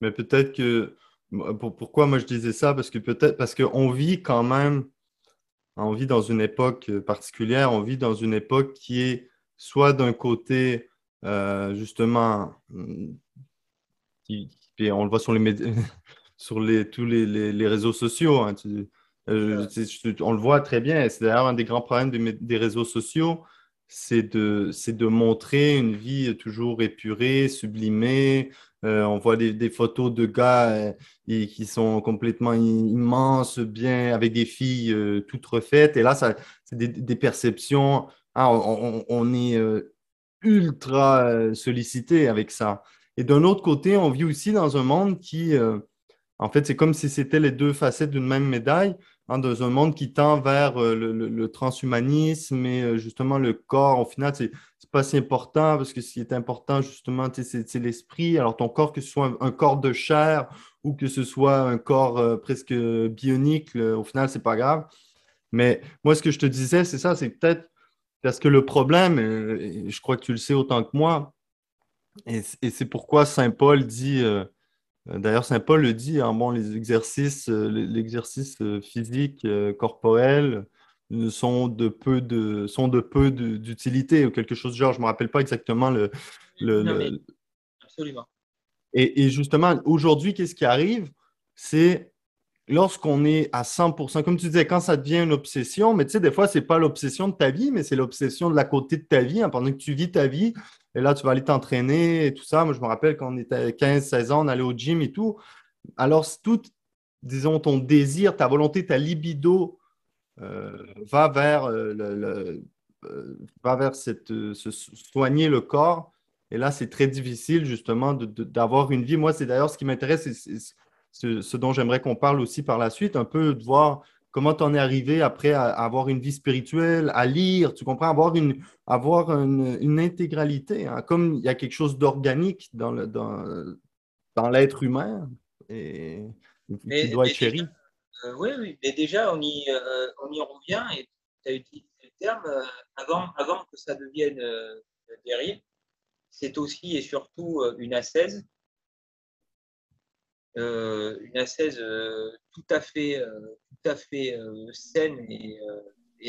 Mais peut-être que pourquoi moi je disais ça? Parce que peut-être parce qu'on vit quand même, on vit dans une époque particulière, on vit dans une époque qui est soit d'un côté euh, justement, on le voit sur, les, *laughs* sur les, tous les, les, réseaux sociaux. Hein, euh, on le voit très bien. C'est d'ailleurs un des grands problèmes des, réseaux sociaux, c'est de, de montrer une vie toujours épurée, sublimée. Euh, on voit des, photos de gars qui sont complètement immenses, bien, avec des filles toutes refaites. Et là, c'est des, perceptions. Ah, on, est ultra euh, sollicité avec ça. Et d'un autre côté, on vit aussi dans un monde qui, euh, en fait, c'est comme si c'était les deux facettes d'une même médaille, hein, dans un monde qui tend vers euh, le, transhumanisme et justement le corps. Au final, pas si important parce que ce qui est important, justement, c'est l'esprit. Alors, ton corps, que ce soit un, corps de chair ou que ce soit un corps presque bionique, au final, c'est pas grave. Mais moi, ce que je te disais, c'est ça, c'est peut-être parce que le problème, euh, je crois que tu le sais autant que moi, et, c'est pourquoi Saint Paul dit, euh, d'ailleurs Saint Paul le dit, hein, bon, les exercices, euh, l'exercice physique, corporel, sont de peu de sont de peu d'utilité ou quelque chose du genre. Je ne me rappelle pas exactement le. absolument. Et, et justement, aujourd'hui, qu'est-ce qui arrive? C'est lorsqu'on est à 100%, comme tu disais, quand ça devient une obsession, mais tu sais, des fois, ce n'est pas l'obsession de ta vie, mais c'est l'obsession de la côté de ta vie, hein, pendant que tu vis ta vie. Et là, tu vas aller t'entraîner et tout ça. Moi, je me rappelle quand on était 15, 16 ans, on allait au gym et tout. Alors, tout, disons, ton désir, ta volonté, ta libido va vers, euh, le, euh, va vers cette, se soigner le corps. Et là, c'est très difficile, justement, d'avoir une vie. Moi, c'est d'ailleurs ce qui m'intéresse, ce, dont j'aimerais qu'on parle aussi par la suite, un peu de voir comment tu en es arrivé après à, avoir une vie spirituelle, à lire, tu comprends, avoir une, avoir une, intégralité, hein. comme il y a quelque chose d'organique dans, le, dans, dans l'être humain et qui doit être chéri. Euh, oui, oui, mais déjà, on y, euh, on y revient et tu as utilisé le terme, euh, avant, avant que ça devienne dérive, c'est aussi et surtout une euh, une euh, tout à fait, tout à fait saine et,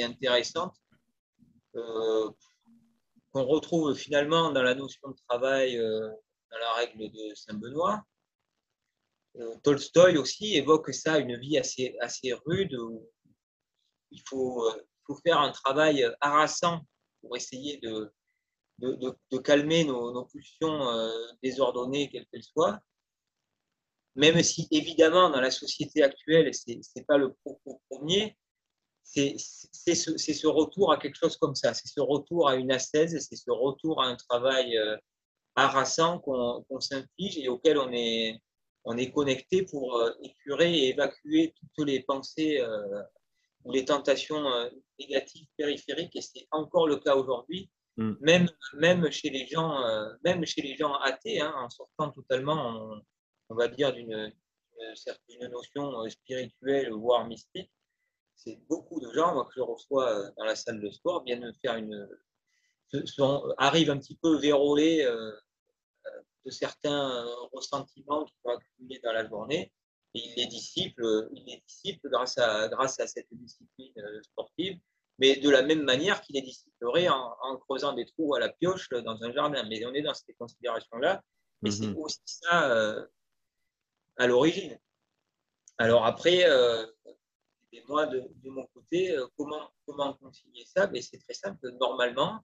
intéressante qu'on retrouve finalement dans la notion de travail, dans la règle de Saint-Benoît. Tolstoï aussi évoque ça, une vie assez, assez rude, où il faut, faut faire un travail harassant pour essayer de, de, calmer nos, pulsions euh, désordonnées, quelles qu'elles soient. Même si, évidemment, dans la société actuelle, ce n'est pas le propos premier, c'est ce, ce, retour à quelque chose comme ça, c'est ce retour à une ascèse, c'est ce retour à un travail euh, harassant qu'on s'inflige et auquel on est, on est connecté pour euh, épurer et évacuer toutes les pensées ou les tentations négatives périphériques, et c'est encore le cas aujourd'hui. Mm. Même, même, chez les gens, euh, même chez les gens athées, hein, en sortant totalement, on, va dire, d'une notion euh, spirituelle, voire mystique, c'est beaucoup de gens moi, que je reçois euh, dans la salle de sport viennent faire une. arrivent un petit peu vérolés de certains ressentiments qui sont accumulés dans la journée et ils les dissipent, ils les dissipent grâce, à, grâce à cette discipline sportive mais de la même manière qu'il est dissiperait en, creusant des trous à la pioche dans un jardin. Mais on est dans ces considérations-là, mais c'est mhm. aussi ça euh, à l'origine. Alors après, euh, moi, de, mon côté, euh, comment, comment concilier ça? Ben, C'est très simple. Normalement,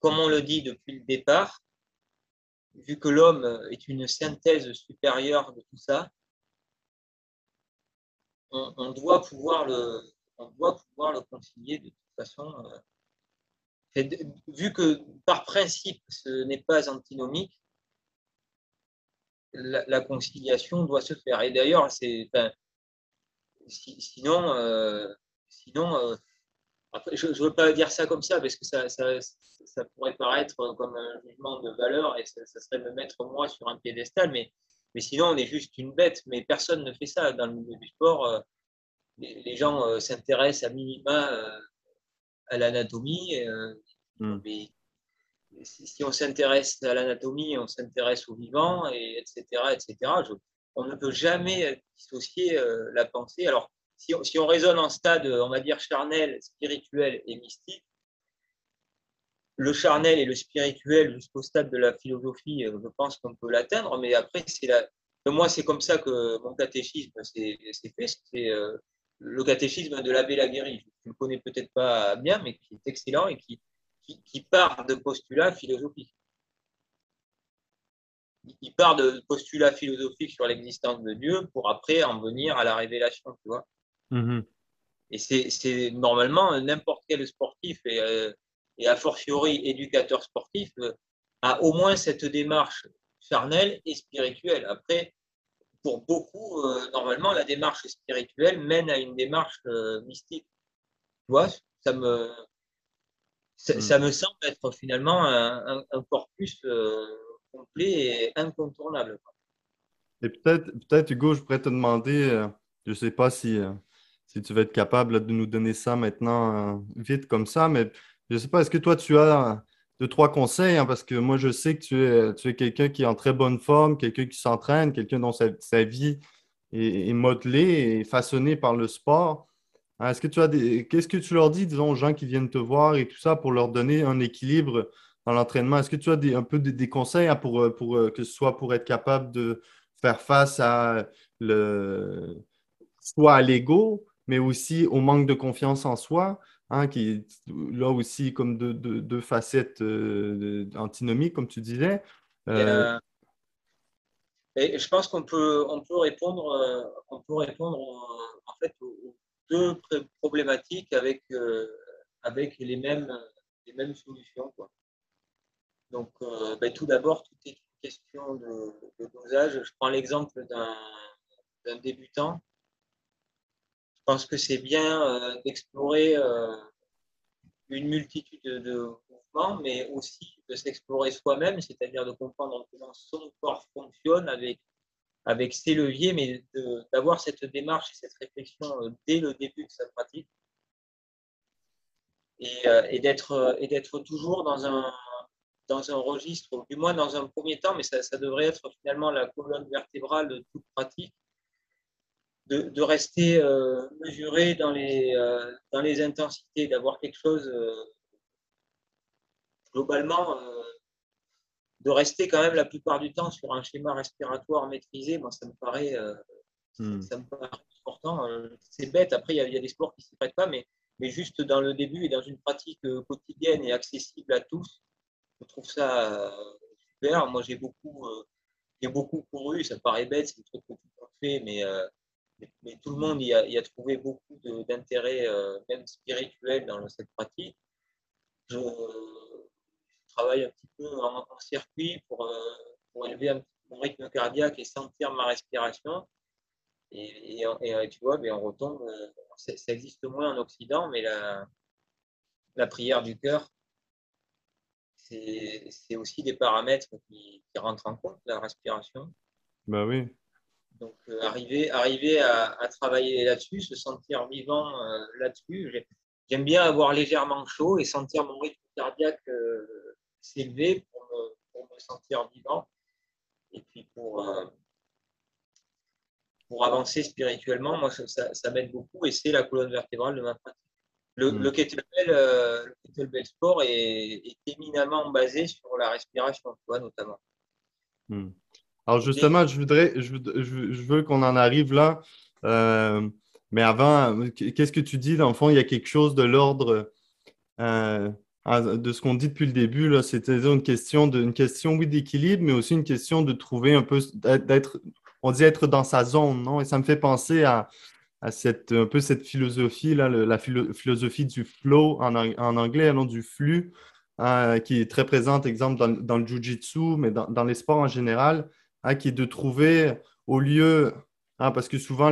comme on le dit depuis le départ, vu que l'homme est une synthèse supérieure de tout ça, on doit pouvoir le, on doit pouvoir le concilier de toute façon. Euh, vu que par principe, ce n'est pas antinomique, la, conciliation doit se faire. Et d'ailleurs, c'est, sinon, euh, sinon euh, je ne veux pas dire ça comme ça parce que ça, ça, pourrait paraître comme un jugement de valeur et ça, serait me mettre moi sur un piédestal, mais, mais sinon on est juste une bête. Mais personne ne fait ça dans le milieu du sport les, gens euh, s'intéressent à minima euh, à l'anatomie. Euh, hmm. si, on s'intéresse à l'anatomie, on s'intéresse au vivant, et etc. etc. on ne peut jamais dissocier la pensée. Alors, si on, si on, raisonne en stade, on va dire, charnel, spirituel et mystique, le charnel et le spirituel jusqu'au stade de la philosophie, je pense qu'on peut l'atteindre, mais après, c'est moi, c'est comme ça que mon catéchisme s'est fait. C'est le catéchisme de l'abbé Laguéry. Je ne le connais peut-être pas bien, mais qui est excellent et qui, qui, part de postulats philosophiques. Il part de postulats philosophiques sur l'existence de Dieu pour après en venir à la révélation, tu vois. Mm-hmm. Et c'est normalement n'importe quel sportif et, euh, et, a fortiori éducateur sportif euh, a au moins cette démarche charnelle et spirituelle. Après, pour beaucoup, euh, normalement, la démarche spirituelle mène à une démarche euh, mystique. Tu vois, ça me, ça, hmm. me semble être finalement un, corpus euh, complet et incontournable. Et peut-être, peut-être, Hugo, je pourrais te demander, je ne sais pas si, si tu vas être capable de nous donner ça maintenant vite comme ça, mais je ne sais pas, est-ce que toi, tu as deux, trois conseils, hein, parce que moi, je sais que tu es, tu es quelqu'un qui est en très bonne forme, quelqu'un qui s'entraîne, quelqu'un dont sa, vie est, modelée et façonnée par le sport. Hein, est-ce que tu as des. Qu'est-ce que tu leur dis, disons, aux gens qui viennent te voir et tout ça pour leur donner un équilibre dans l'entraînement? Est-ce que tu as un peu des, conseils hein, pour, pour, euh, que ce soit pour être capable de faire face à le soit à l'ego, mais aussi au manque de confiance en soi? Hein, qui est là aussi comme deux, facettes euh, antinomiques, comme tu disais. Euh, euh, et, je pense qu'on peut, on peut répondre, on peut répondre en fait aux, deux problématiques avec, avec les, mêmes, les mêmes solutions. Quoi. Donc, ben, tout d'abord, tout est une question de, dosage. Je prends l'exemple d'un débutant pense que c'est bien euh, d'explorer euh, une multitude de, mouvements, mais aussi de s'explorer soi-même, c'est-à-dire de comprendre comment son corps fonctionne avec, ses leviers, mais d'avoir cette démarche et cette réflexion euh, dès le début de sa pratique. Et, d'être toujours dans un, dans un registre, du moins dans un premier temps, mais ça, ça devrait être finalement la colonne vertébrale de toute pratique, de, rester euh, mesuré dans les, euh, dans les intensités, d'avoir quelque chose euh, globalement, de rester quand même la plupart du temps sur un schéma respiratoire maîtrisé, moi, ça me paraît, hmm. ça me paraît important. C'est bête, après, il y, a des sports qui ne s'y prêtent pas, mais, mais juste dans le début et dans une pratique quotidienne et accessible à tous, je trouve ça super. Moi, j'ai beaucoup, j'ai beaucoup couru, ça paraît bête, c'est le truc que monde fait, mais tout le monde y a, trouvé beaucoup d'intérêt, euh, même spirituel, dans cette pratique. Je, travaille un petit peu en, circuit pour, euh, pour élever un mon rythme cardiaque et sentir ma respiration. Et, et, tu vois, mais on retombe, euh, ça, existe moins en Occident, mais la, la prière du cœur, c'est aussi des paramètres qui, qui rentrent en compte, la respiration. Bah oui. Donc, euh, arriver, arriver à, travailler là-dessus, se sentir vivant euh, là-dessus. J'aime bien avoir légèrement chaud et sentir mon rythme cardiaque euh, s'élever pour me, sentir vivant. Et puis pour, pour avancer spirituellement, moi, ça, m'aide beaucoup et c'est la colonne vertébrale de ma pratique. Le, hmm. le, kettlebell, sport est, éminemment basé sur la respiration, toi, notamment. Hmm. Alors justement, je voudrais, je, veux qu'on en arrive là. Euh, mais avant, qu'est-ce que tu dis? Dans le fond, il y a quelque chose de l'ordre euh, de ce qu'on dit depuis le début. Là, c'était une question de, une question, oui, d'équilibre, mais aussi une question de trouver un peu, d'être, on dit être dans sa zone, non? Et ça me fait penser à, cette, un peu cette philosophie, là, la philosophie du flow en, anglais, non, du flux, hein, qui est très présente, exemple, dans, le jiu-jitsu, mais dans, dans les sports en général. Hein, qui est de trouver au lieu, hein, parce que souvent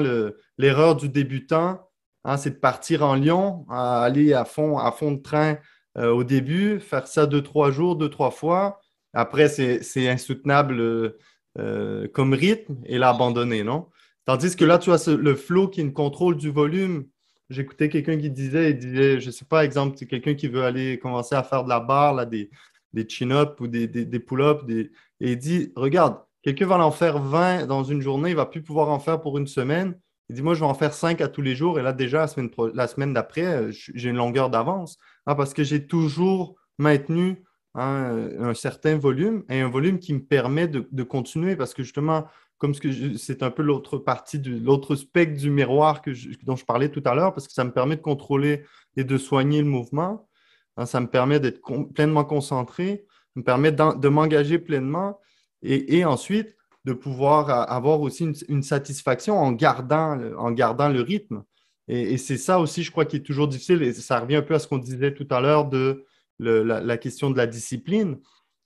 l'erreur du débutant, hein, c'est de partir en lion, aller à fond, à fond de train euh, au début, faire ça deux, trois jours, deux, trois fois. Après, c'est insoutenable euh, comme rythme et l'abandonner, non? Tandis que là, tu as le flow qui est une contrôle du volume. J'écoutais quelqu'un qui disait, disait, je ne sais pas, exemple, c'est quelqu'un qui veut aller commencer à faire de la barre, là, des, des chin-ups ou des, des, pull-ups, et il dit, regarde, Quelqu'un va en faire 20 dans une journée, il ne va plus pouvoir en faire pour une semaine. Il dit, moi, je vais en faire 5 à tous les jours. Et là, déjà, la semaine, d'après, euh, j'ai une longueur d'avance hein, parce que j'ai toujours maintenu un certain volume et un volume qui me permet de, continuer parce que justement, comme c'est un peu l'autre partie, l'autre spectre du miroir que dont je parlais tout à l'heure, parce que ça me permet de contrôler et de soigner le mouvement. Hein, ça me permet d'être pleinement concentré, ça me permet de m'engager pleinement et, ensuite de pouvoir avoir aussi une, satisfaction en gardant, le rythme. Et, c'est ça aussi, je crois, qui est toujours difficile. Et ça revient un peu à ce qu'on disait tout à l'heure de la, question de la discipline.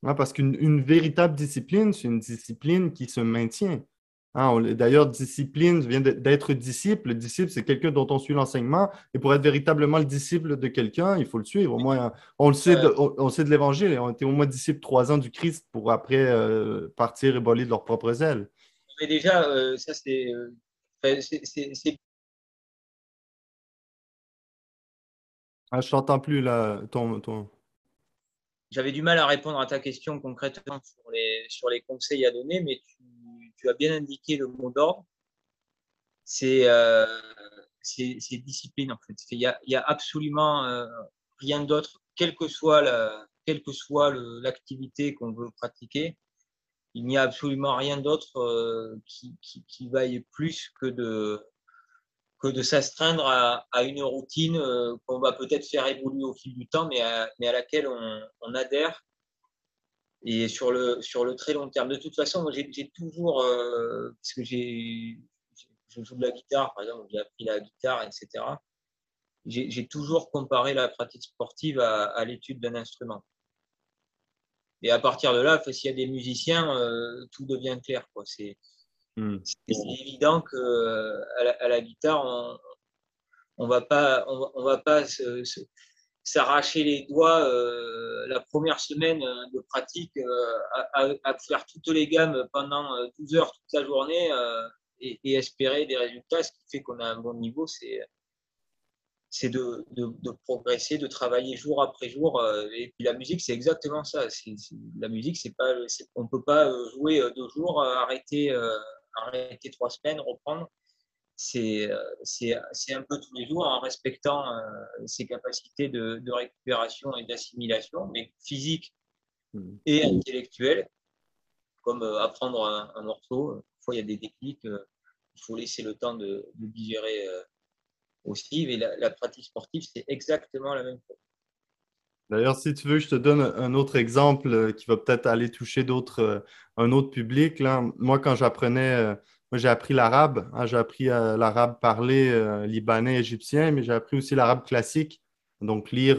Hein, parce qu'une véritable discipline, c'est une discipline qui se maintient. Hein, d'ailleurs, discipline vient d'être disciple. disciple, c'est quelqu'un dont on suit l'enseignement. Et pour être véritablement le disciple de quelqu'un, il faut le suivre. Au moins, on le sait de, on, sait de l'Évangile. On était au moins disciples trois ans du Christ pour après euh, partir et voler de leurs propres ailes. Mais déjà, euh, ça, c'est. Euh, ah, je t'entends plus là, ton, ton... J'avais du mal à répondre à ta question concrètement sur les, sur les conseils à donner, mais tu tu as bien indiqué le mot d'ordre, c'est euh, discipline en fait. Il n'y a, absolument euh, rien d'autre, quelle que soit l'activité qu'on veut pratiquer, il n'y a absolument rien d'autre euh, qui, qui, vaille plus que de, que de s'astreindre à, une routine euh, qu'on va peut-être faire évoluer au fil du temps, mais à, mais à laquelle on adhère et sur le, sur le très long terme. De toute façon, moi, j'ai toujours, euh, parce que j'ai, je joue de la guitare, par exemple, j'ai appris la guitare, etc. J'ai toujours comparé la pratique sportive à, l'étude d'un instrument. Et à partir de là, s'il y a des musiciens, euh, tout devient clair. C'est hmm. évident qu'à la, à la guitare, on ne va pas, on, va pas se, s'arracher les doigts euh, la première semaine euh, de pratique euh, à, faire toutes les gammes pendant 12 heures toute la journée et, espérer des résultats. Ce qui fait qu'on a un bon niveau, c'est c'est de, de, progresser, de travailler jour après jour. Et puis la musique, c'est exactement ça. la musique, pas, on ne peut pas jouer deux jours, arrêter, arrêter trois semaines, reprendre. C'est un peu tous les jours en respectant ses capacités de, de récupération et d'assimilation, mais physique mmh. et intellectuelle, comme apprendre un, morceau. Parfois, il y a des techniques, il faut laisser le temps de, de digérer aussi. Mais la, pratique sportive, c'est exactement la même chose. D'ailleurs, si tu veux, je te donne un autre exemple euh, qui va peut-être aller toucher d'autres, euh, un autre public. Là. Moi, quand j'apprenais, euh, moi j'ai appris l'arabe. Hein, j'ai appris l'arabe parlé libanais, égyptien, mais j'ai appris aussi l'arabe classique. Donc, lire,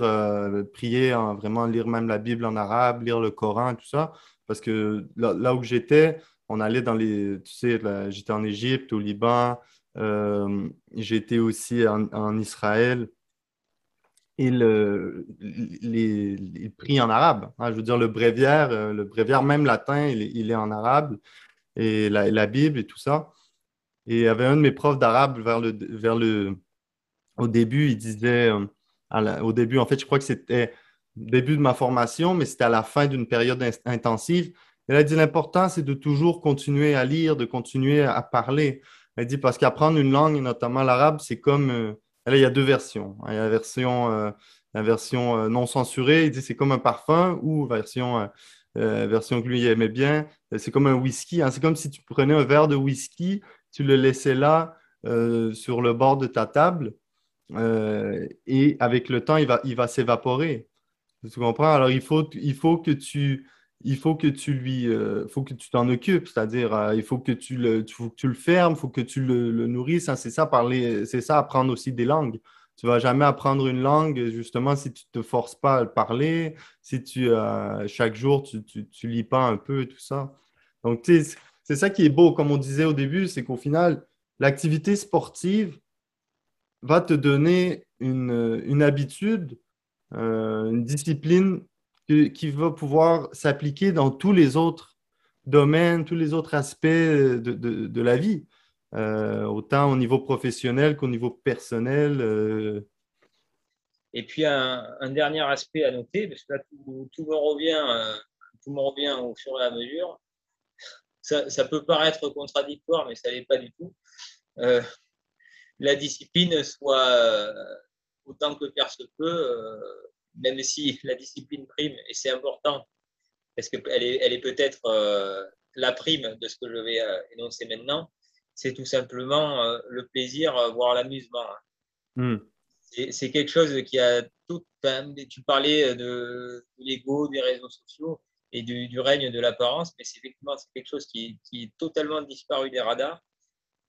prier, vraiment lire même la Bible en arabe, lire le Coran, tout ça. Parce que là, où j'étais, on allait dans les, tu sais, j'étais en Égypte, au Liban, euh, J'étais aussi en, Israël et le, les, les en arabe. Hein. je veux dire, le bréviaire, euh, le bréviaire même latin, il, est en arabe, et la, Bible et tout ça. Et il y avait un de mes profs d'arabe vers le, vers le, au début, il disait, euh, au début, en fait, je crois que c'était début de ma formation, mais c'était à la fin d'une période intensive. Il a dit l'important, c'est de toujours continuer à lire, de continuer à parler. Elle dit parce qu'apprendre une langue, notamment l'arabe, c'est comme. Euh, là, il y a deux versions. Il y a la version, euh, la version euh, non censurée, il dit c'est comme un parfum, ou version, version que lui aimait bien, c'est comme un whisky. Hein. C'est comme si tu prenais un verre de whisky, tu le laissais là sur le bord de ta table, et avec le temps, il va, il va s'évaporer. Tu comprends? Alors, il faut, il faut que tu il faut que tu lui, euh, faut que tu t'en occupes, c'est-à-dire euh, il faut que tu le, tu, tu le fermes, il faut que tu le, nourrisses. Hein, c'est ça parler, c'est ça apprendre aussi des langues. Tu vas jamais apprendre une langue justement si tu te forces pas à le parler, si tu euh, chaque jour tu, lis pas un peu tout ça. Donc c'est ça qui est beau, comme on disait au début, c'est qu'au final l'activité sportive va te donner une, habitude, une discipline qui va pouvoir s'appliquer dans tous les autres domaines, tous les autres aspects de, la vie, euh, autant au niveau professionnel qu'au niveau personnel. Euh. Et puis un, dernier aspect à noter, parce que là tout, me revient, euh, tout me revient au fur et à mesure. Ça, peut paraître contradictoire, mais ça n'est pas du tout. la discipline soit autant que faire se peut même si la discipline prime, et c'est important, parce qu'elle est, peut-être euh, la prime de ce que je vais euh, énoncer maintenant, c'est tout simplement euh, le plaisir, voire l'amusement. Hmm. C'est quelque chose qui a tout. tu parlais de, l'ego, des réseaux sociaux et du, règne de l'apparence, mais c'est effectivement quelque chose qui, qui, est totalement disparu des radars.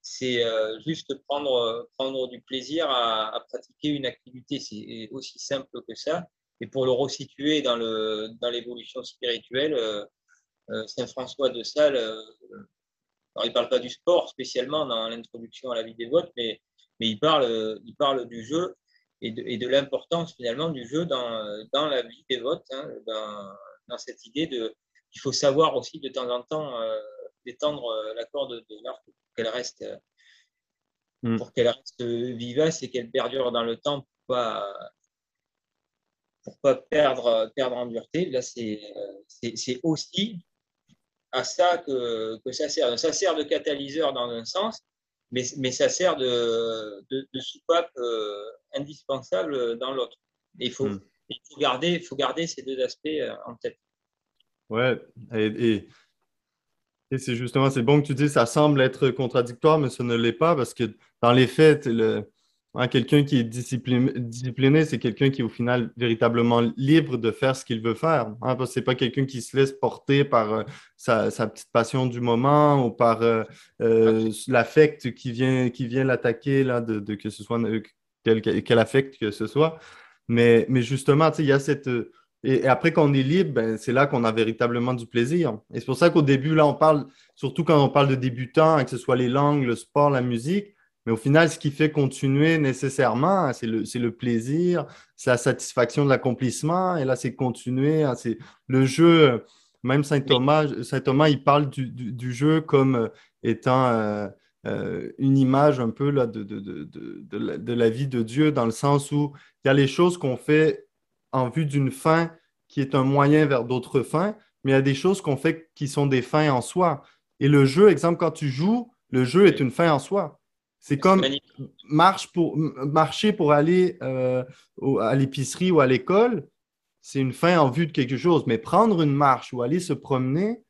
C'est juste prendre, prendre du plaisir à, à pratiquer une activité. C'est aussi simple que ça. Et pour le resituer dans, l'évolution spirituelle, euh, euh, Saint François de Sales, euh, il ne parle pas du sport spécialement dans l'introduction à la vie des votes, mais, mais il, parle, il parle du jeu et de, et de l'importance finalement du jeu dans, dans la vie des votes, hein, dans, dans, cette idée de qu'il faut savoir aussi de temps en temps d'étendre la corde de l'arc pour qu'elle reste, mm. pour qu'elle reste vivace et qu'elle perdure dans le temps pour pas pour pas perdre, perdre en dureté. Là, c'est aussi à ça que, que, ça sert. Ça sert de catalyseur dans un sens, mais, mais ça sert de, de, de soupape euh, indispensable dans l'autre. Il faut, hmm. il faut, garder, faut garder ces deux aspects euh, en tête. Ouais, et, et, c'est justement, c'est bon que tu dis ça semble être contradictoire, mais ce ne l'est pas parce que dans les faits, le, quelqu'un qui est discipliné, c'est quelqu'un qui est au final véritablement libre de faire ce qu'il veut faire. Hein, parce que ce n'est pas quelqu'un qui se laisse porter par euh, sa, petite passion du moment ou par euh, euh, l'affect qui vient, qui vient l'attaquer, là, de, que ce soit quel, quel, affect que ce soit. Mais, mais justement, il y a cette. Et, après qu'on est libre, ben, c'est là qu'on a véritablement du plaisir. Et c'est pour ça qu'au début, là, on parle, surtout quand on parle de débutants, que ce soit les langues, le sport, la musique, mais au final, ce qui fait continuer nécessairement, c'est le, le, plaisir, c'est la satisfaction de l'accomplissement. Et là, c'est continuer. Hein, c'est le jeu. Même Saint Thomas, Saint Thomas, il parle du, du, jeu comme euh, étant euh, euh, une image un peu là, de, de, de, la, de, la, vie de Dieu, dans le sens où il y a les choses qu'on fait en vue d'une fin qui est un moyen vers d'autres fins, mais il y a des choses qu'on fait qui sont des fins en soi. Et le jeu, exemple, quand tu joues, le jeu est une fin en soi. C'est comme marche pour, marcher pour aller euh, à l'épicerie ou à l'école, c'est une fin en vue de quelque chose. Mais prendre une marche ou aller se promener,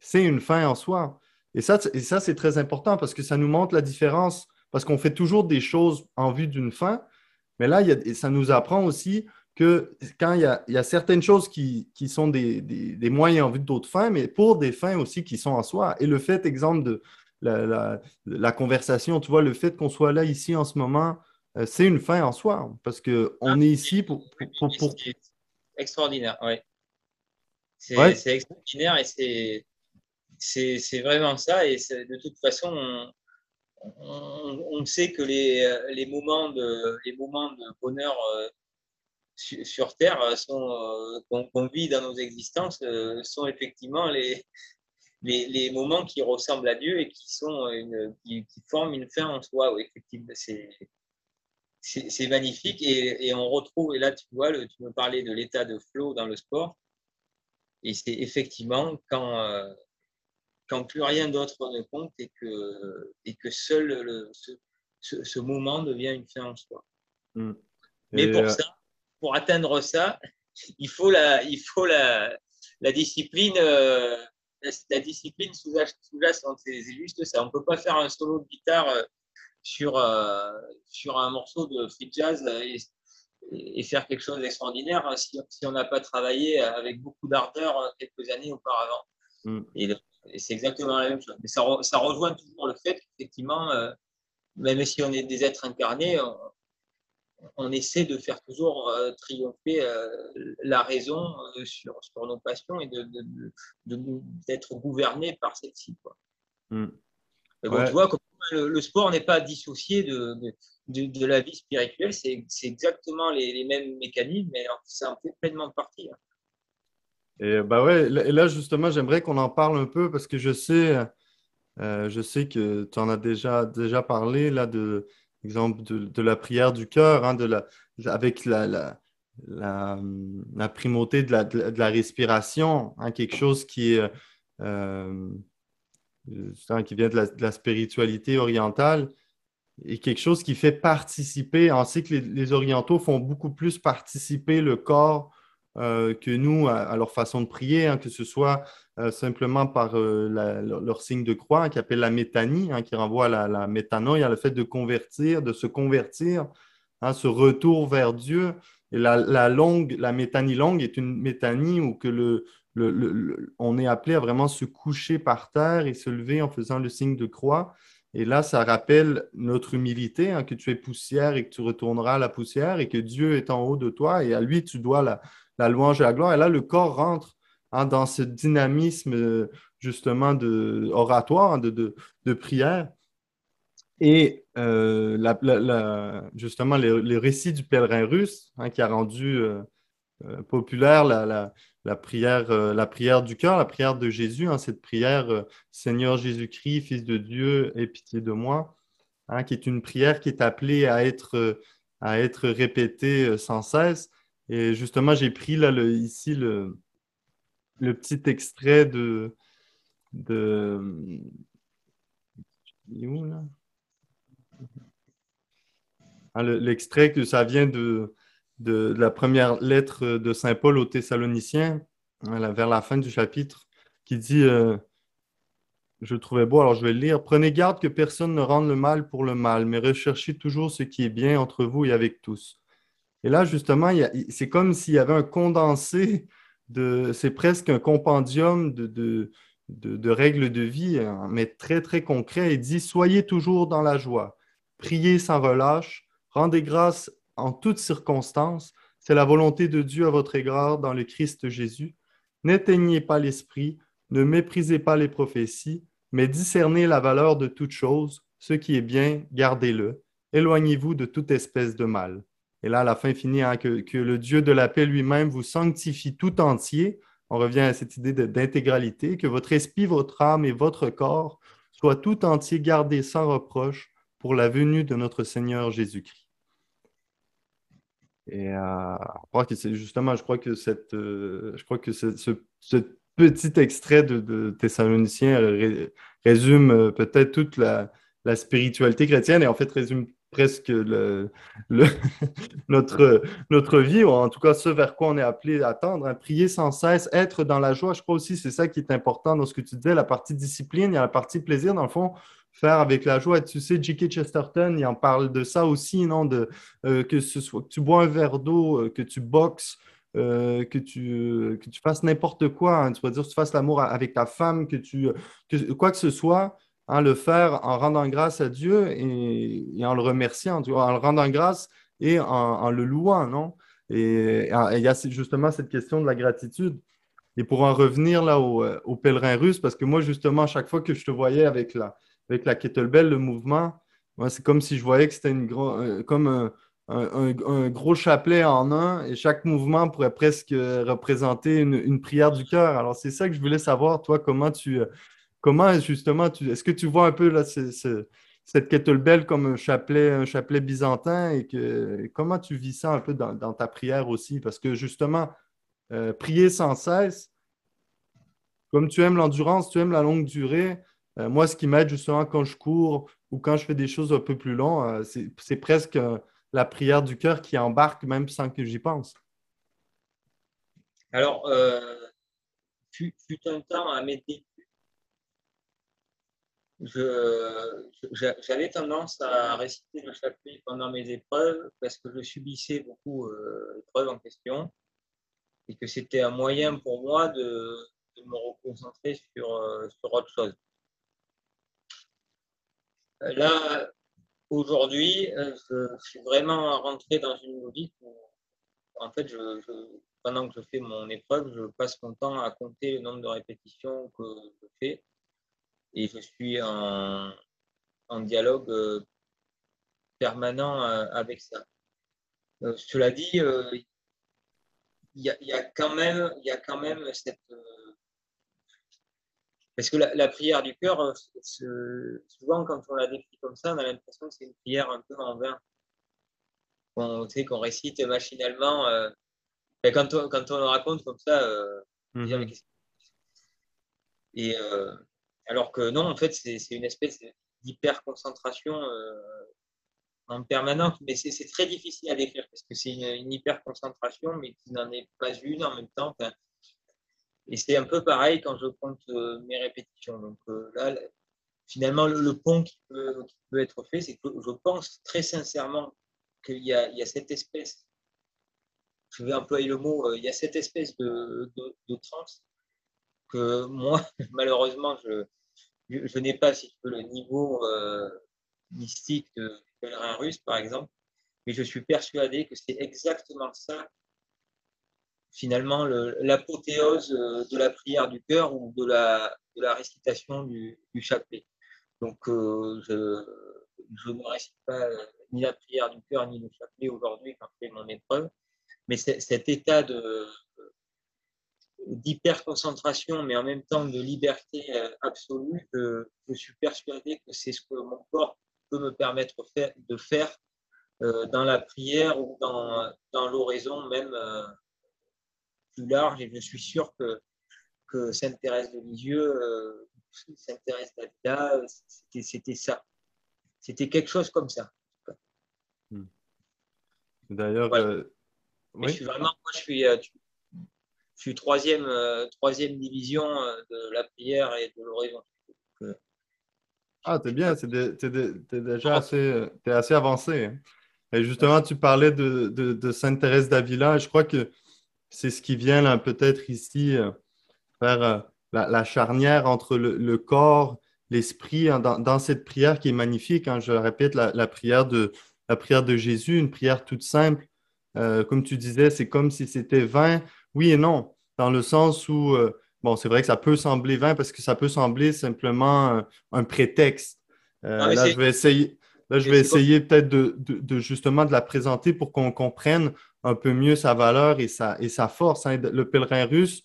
c'est une fin en soi. Et ça, et ça c'est très important parce que ça nous montre la différence. Parce qu'on fait toujours des choses en vue d'une fin. Mais là, ça nous apprend aussi que quand il y a, certaines choses qui, sont des, moyens en vue d'autres fins, mais pour des fins aussi qui sont en soi. Et le fait, exemple, de la, conversation, tu vois, le fait qu'on soit là ici en ce moment, euh, c'est une fin en soi, parce qu'on ah, est ici pour... Extraordinaire, oui. C'est extraordinaire et c'est vraiment ça. Et de toute façon, on, sait que les, moments de, les moments de bonheur euh, sur, Terre euh, qu'on vit dans nos existences euh, sont effectivement les, les, moments qui ressemblent à Dieu et qui sont une, qui, forment une fin en soi. effectivement, c'est c'est magnifique et, et, on retrouve, et là tu vois, tu me parlais de l'état de flow dans le sport, et c'est effectivement quand, quand plus rien d'autre ne compte et que, et que seul le, ce, ce, moment devient une fin en soi. Mmh. Mais pour ça, pour atteindre ça, il faut la, il faut la, la discipline. Euh, la, discipline sous-jacente, c'est juste ça. On ne peut pas faire un solo de guitare euh, sur, euh, sur un morceau de free jazz et, et faire quelque chose d'extraordinaire hein, si, si, on n'a pas travaillé avec beaucoup d'ardeur quelques années auparavant. Mm. Et, c'est exactement la même chose. Mais ça, ça rejoint toujours le fait qu'effectivement, même si on est des êtres incarnés, on essaie de faire toujours euh, triompher euh, la raison euh, sur, nos passions et d'être de, gouverné par celle-ci. Mm. Tu vois, le, sport n'est pas dissocié de, la vie spirituelle, c'est exactement les, mêmes mécanismes, mais ça en fait pleinement partie. Hein. Et bah ouais, là justement, j'aimerais qu'on en parle un peu parce que je sais, je sais que tu en as déjà, déjà parlé là de exemple de, la prière du cœur, hein, avec la, la, primauté de la, de la respiration, hein, quelque chose qui, est, euh, qui vient de la, spiritualité orientale et quelque chose qui fait participer. On sait que les orientaux font beaucoup plus participer le corps euh, que nous à, leur façon de prier, hein, que ce soit euh, simplement par euh, leur, signe de croix qui appelle la métanie, hein, qui renvoie à la, la métanoïa, le fait de convertir, de se convertir, hein, ce retour vers Dieu. Et la, longue, la métanie longue est une métanie où que le, on est appelé à vraiment se coucher par terre et se lever en faisant le signe de croix. Et là, ça rappelle notre humilité, que tu es poussière et que tu retourneras à la poussière et que Dieu est en haut de toi et à lui, tu dois la, la louange et la gloire. Et là, le corps rentre hein, dans ce dynamisme justement de oratoire, hein, de, prière. Et euh, justement, les, récits du pèlerin russe hein, qui a rendu euh, euh, populaire la, prière, du cœur, la prière de Jésus, cette prière Seigneur Jésus-Christ, Fils de Dieu, aie pitié de moi, qui est une prière qui est appelée à être répétée sans cesse. Et justement, j'ai pris là, ici le, petit extrait de. de où, là? Ah, l'extrait que ça vient de, la première lettre de Saint Paul aux Thessaloniciens, vers la fin du chapitre, qui dit euh, Je trouvais beau, alors je vais le lire. Prenez garde que personne ne rende le mal pour le mal, mais recherchez toujours ce qui est bien entre vous et avec tous. Et là, justement, c'est comme s'il y avait un condensé de. C'est presque un compendium de, règles de vie, hein, mais très, très concret. Il dit Soyez toujours dans la joie, priez sans relâche, rendez grâce en toutes circonstances. C'est la volonté de Dieu à votre égard dans le Christ Jésus. N'éteignez pas l'esprit, ne méprisez pas les prophéties, mais discernez la valeur de toute chose. Ce qui est bien, gardez-le. Éloignez-vous de toute espèce de mal. Et là, à la fin finit hein, que, le Dieu de la paix lui-même vous sanctifie tout entier. On revient à cette idée d'intégralité, que votre esprit, votre âme et votre corps soient tout entier gardés sans reproche pour la venue de notre Seigneur Jésus-Christ. Et euh, justement, je crois que, cette, euh, je crois que ce, petit extrait de, de Thessaloniciens résume euh, peut-être toute la spiritualité chrétienne et en fait résume presque *laughs* notre, notre vie, ou en tout cas ce vers quoi on est appelé à attendre. Hein. Prier sans cesse, être dans la joie. Je crois aussi c'est ça qui est important dans ce que tu disais, la partie discipline, il y a la partie plaisir. Dans le fond, faire avec la joie. Tu sais, J.K. Chesterton, il en parle de ça aussi, non? De, euh, que ce soit que tu bois un verre d'eau, euh, que tu boxes, euh, que, tu, que tu fasses n'importe quoi. Hein. tu vas dire que tu fasses l'amour avec ta femme, que tu quoi que ce soit, hein, le faire en rendant grâce à Dieu et, en le remerciant, tu vois, en le rendant grâce et en, le louant, non? Et il y a justement cette question de la gratitude. Et pour en revenir là au, au pèlerin russe, parce que moi, justement, chaque fois que je te voyais avec la, avec la kettlebell, le mouvement, c'est comme si je voyais que c'était une euh, comme un, gros chapelet en un et chaque mouvement pourrait presque représenter une, prière du cœur. Alors, c'est ça que je voulais savoir, toi, comment tu. Comment justement, est-ce que tu vois un peu là, cette kettlebell comme un chapelet, un chapelet byzantin et que comment tu vis ça un peu dans, ta prière aussi? Parce que justement, euh, prier sans cesse, comme tu aimes l'endurance, tu aimes la longue durée, euh, moi, ce qui m'aide justement quand je cours ou quand je fais des choses un peu plus longues, euh, c'est presque la prière du cœur qui embarque même sans que j'y pense. Alors, fut, un temps à mes débuts, j'avais tendance à réciter le chapitre pendant mes épreuves parce que je subissais beaucoup d'épreuves en question et que c'était un moyen pour moi de, me reconcentrer sur, sur autre chose. Là, aujourd'hui, euh, je, suis vraiment rentré dans une logique où, en fait, pendant que je fais mon épreuve, je passe mon temps à compter le nombre de répétitions que je fais et je suis en, dialogue euh, permanent euh, avec ça. cela dit, il y, a, quand même, y a quand même cette parce que la, prière du cœur, euh, souvent quand on la décrit comme ça, on a l'impression que c'est une prière un peu en vain. On sait qu'on récite machinalement. Euh, quand, on, quand on le raconte comme ça, euh, mhm. et alors que non, en fait, c'est une espèce d'hyper concentration en permanence, mais c'est très difficile à décrire parce que c'est une, hyper concentration, mais qui n'en est pas une en même temps. Et c'est un peu pareil quand je compte euh, mes répétitions. Donc euh, là, finalement, le, pont qui peut, être fait, c'est que je pense très sincèrement qu'il y, a cette espèce, je vais employer le mot, euh, il y a cette espèce de, de, transe que moi, *laughs* malheureusement, je, je, n'ai pas, si tu veux, le niveau mystique de pèlerin russe, par exemple, mais je suis persuadé que c'est exactement ça finalement l'apothéose euh, de la prière du cœur ou de la, de la récitation du, du chapelet. Donc, euh, je, ne récite pas euh, ni la prière du cœur ni le chapelet aujourd'hui quand je fais mon épreuve, mais cet état de d'hyperconcentration, mais en même temps de liberté absolue, je, je suis persuadé que c'est ce que mon corps peut me permettre de faire dans la prière ou dans, dans l'oraison même plus large et je suis sûr que, que Sainte-Thérèse de Lisieux, euh, Sainte-Thérèse d'Avila, c'était ça. C'était quelque chose comme ça. Hmm. D'ailleurs, euh, je suis vraiment, moi, je suis, euh, je suis troisième, troisième division de la prière et de l'oraison. Ah, t'es bien, t'es, es, déjà assez, es assez avancé. Hein. Et justement, tu parlais de, de, de Sainte-Thérèse d'Avila. Je crois que c'est ce qui vient peut-être ici euh, faire euh, la, charnière entre le, corps, l'esprit hein, dans, cette prière qui est magnifique. Hein, je répète, la, prière de, la prière de Jésus, une prière toute simple. Euh, comme tu disais, c'est comme si c'était vain. Oui et non, dans le sens où, bon, c'est vrai que ça peut sembler vain parce que ça peut sembler simplement un prétexte. là, je vais essayer, là, je vais essayer peut-être de, de, justement de la présenter pour qu'on comprenne un peu mieux sa valeur et sa, et sa force. Hein. Le pèlerin russe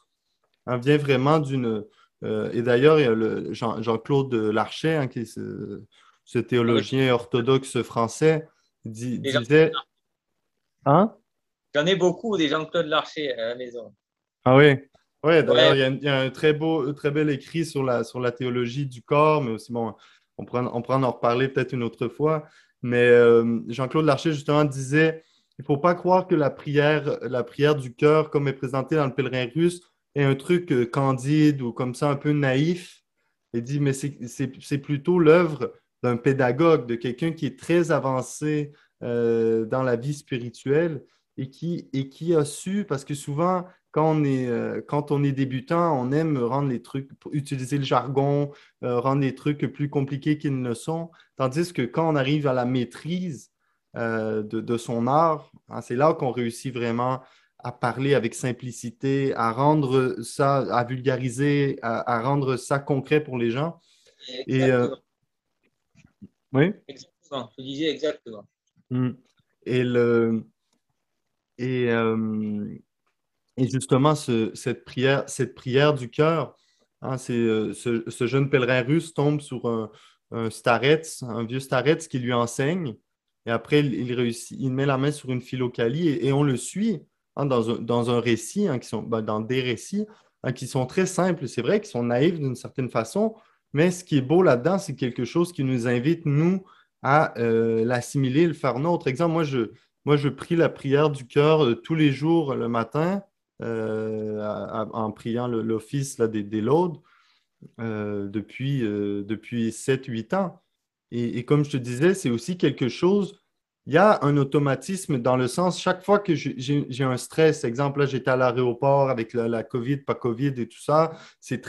hein, vient vraiment d'une. Euh, et d'ailleurs, il y a le Jean-Claude Larcher, hein, qui est ce, théologien orthodoxe français, disait. Hein? J'en ai beaucoup des Jean-Claude Larcher à la maison. Ah oui? Ouais, d'ailleurs, il, y a un très beau, très bel écrit sur la, sur la théologie du corps, mais aussi bon, on pourra, en reparler peut-être une autre fois. Mais euh, Jean-Claude Larcher, justement, disait il ne faut pas croire que la prière, la prière du cœur, comme est présentée dans le pèlerin russe, est un truc euh, candide ou comme ça un peu naïf. Il dit, mais c'est plutôt l'œuvre d'un pédagogue, de quelqu'un qui est très avancé euh, dans la vie spirituelle et qui, et qui a su, parce que souvent, quand on, est, euh, quand on est débutant, on aime rendre les trucs, utiliser le jargon, rendre les trucs plus compliqués qu'ils ne sont. Tandis que quand on arrive à la maîtrise, euh, de, son art. Hein, c'est là qu'on réussit vraiment à parler avec simplicité, à rendre ça, à vulgariser, à, rendre ça concret pour les gens. Et, euh, oui. Exactement. Je disais exactement. Et le et, euh, et justement cette prière, cette prière du cœur, hein, c'est ce, jeune pèlerin russe tombe sur un, un starets, un vieux starets qui lui enseigne. Et après, il, réussit, il met la main sur une philocalie et, on le suit hein, dans, un, récit, hein, ben, dans des récits hein, qui sont très simples. C'est vrai qu'ils sont naïfs d'une certaine façon, mais ce qui est beau là-dedans, c'est quelque chose qui nous invite, nous, à euh, l'assimiler, le faire nôtre. Exemple, moi, je, moi, je prie la prière du cœur euh, tous les jours le matin euh, en priant l'office des, des laudes depuis, depuis 7-8 ans. Et, comme je te disais, c'est aussi quelque chose, il y a un automatisme dans le sens, chaque fois que j'ai un stress, exemple, là, j'étais à l'aéroport avec la, COVID, pas COVID et tout ça, c'est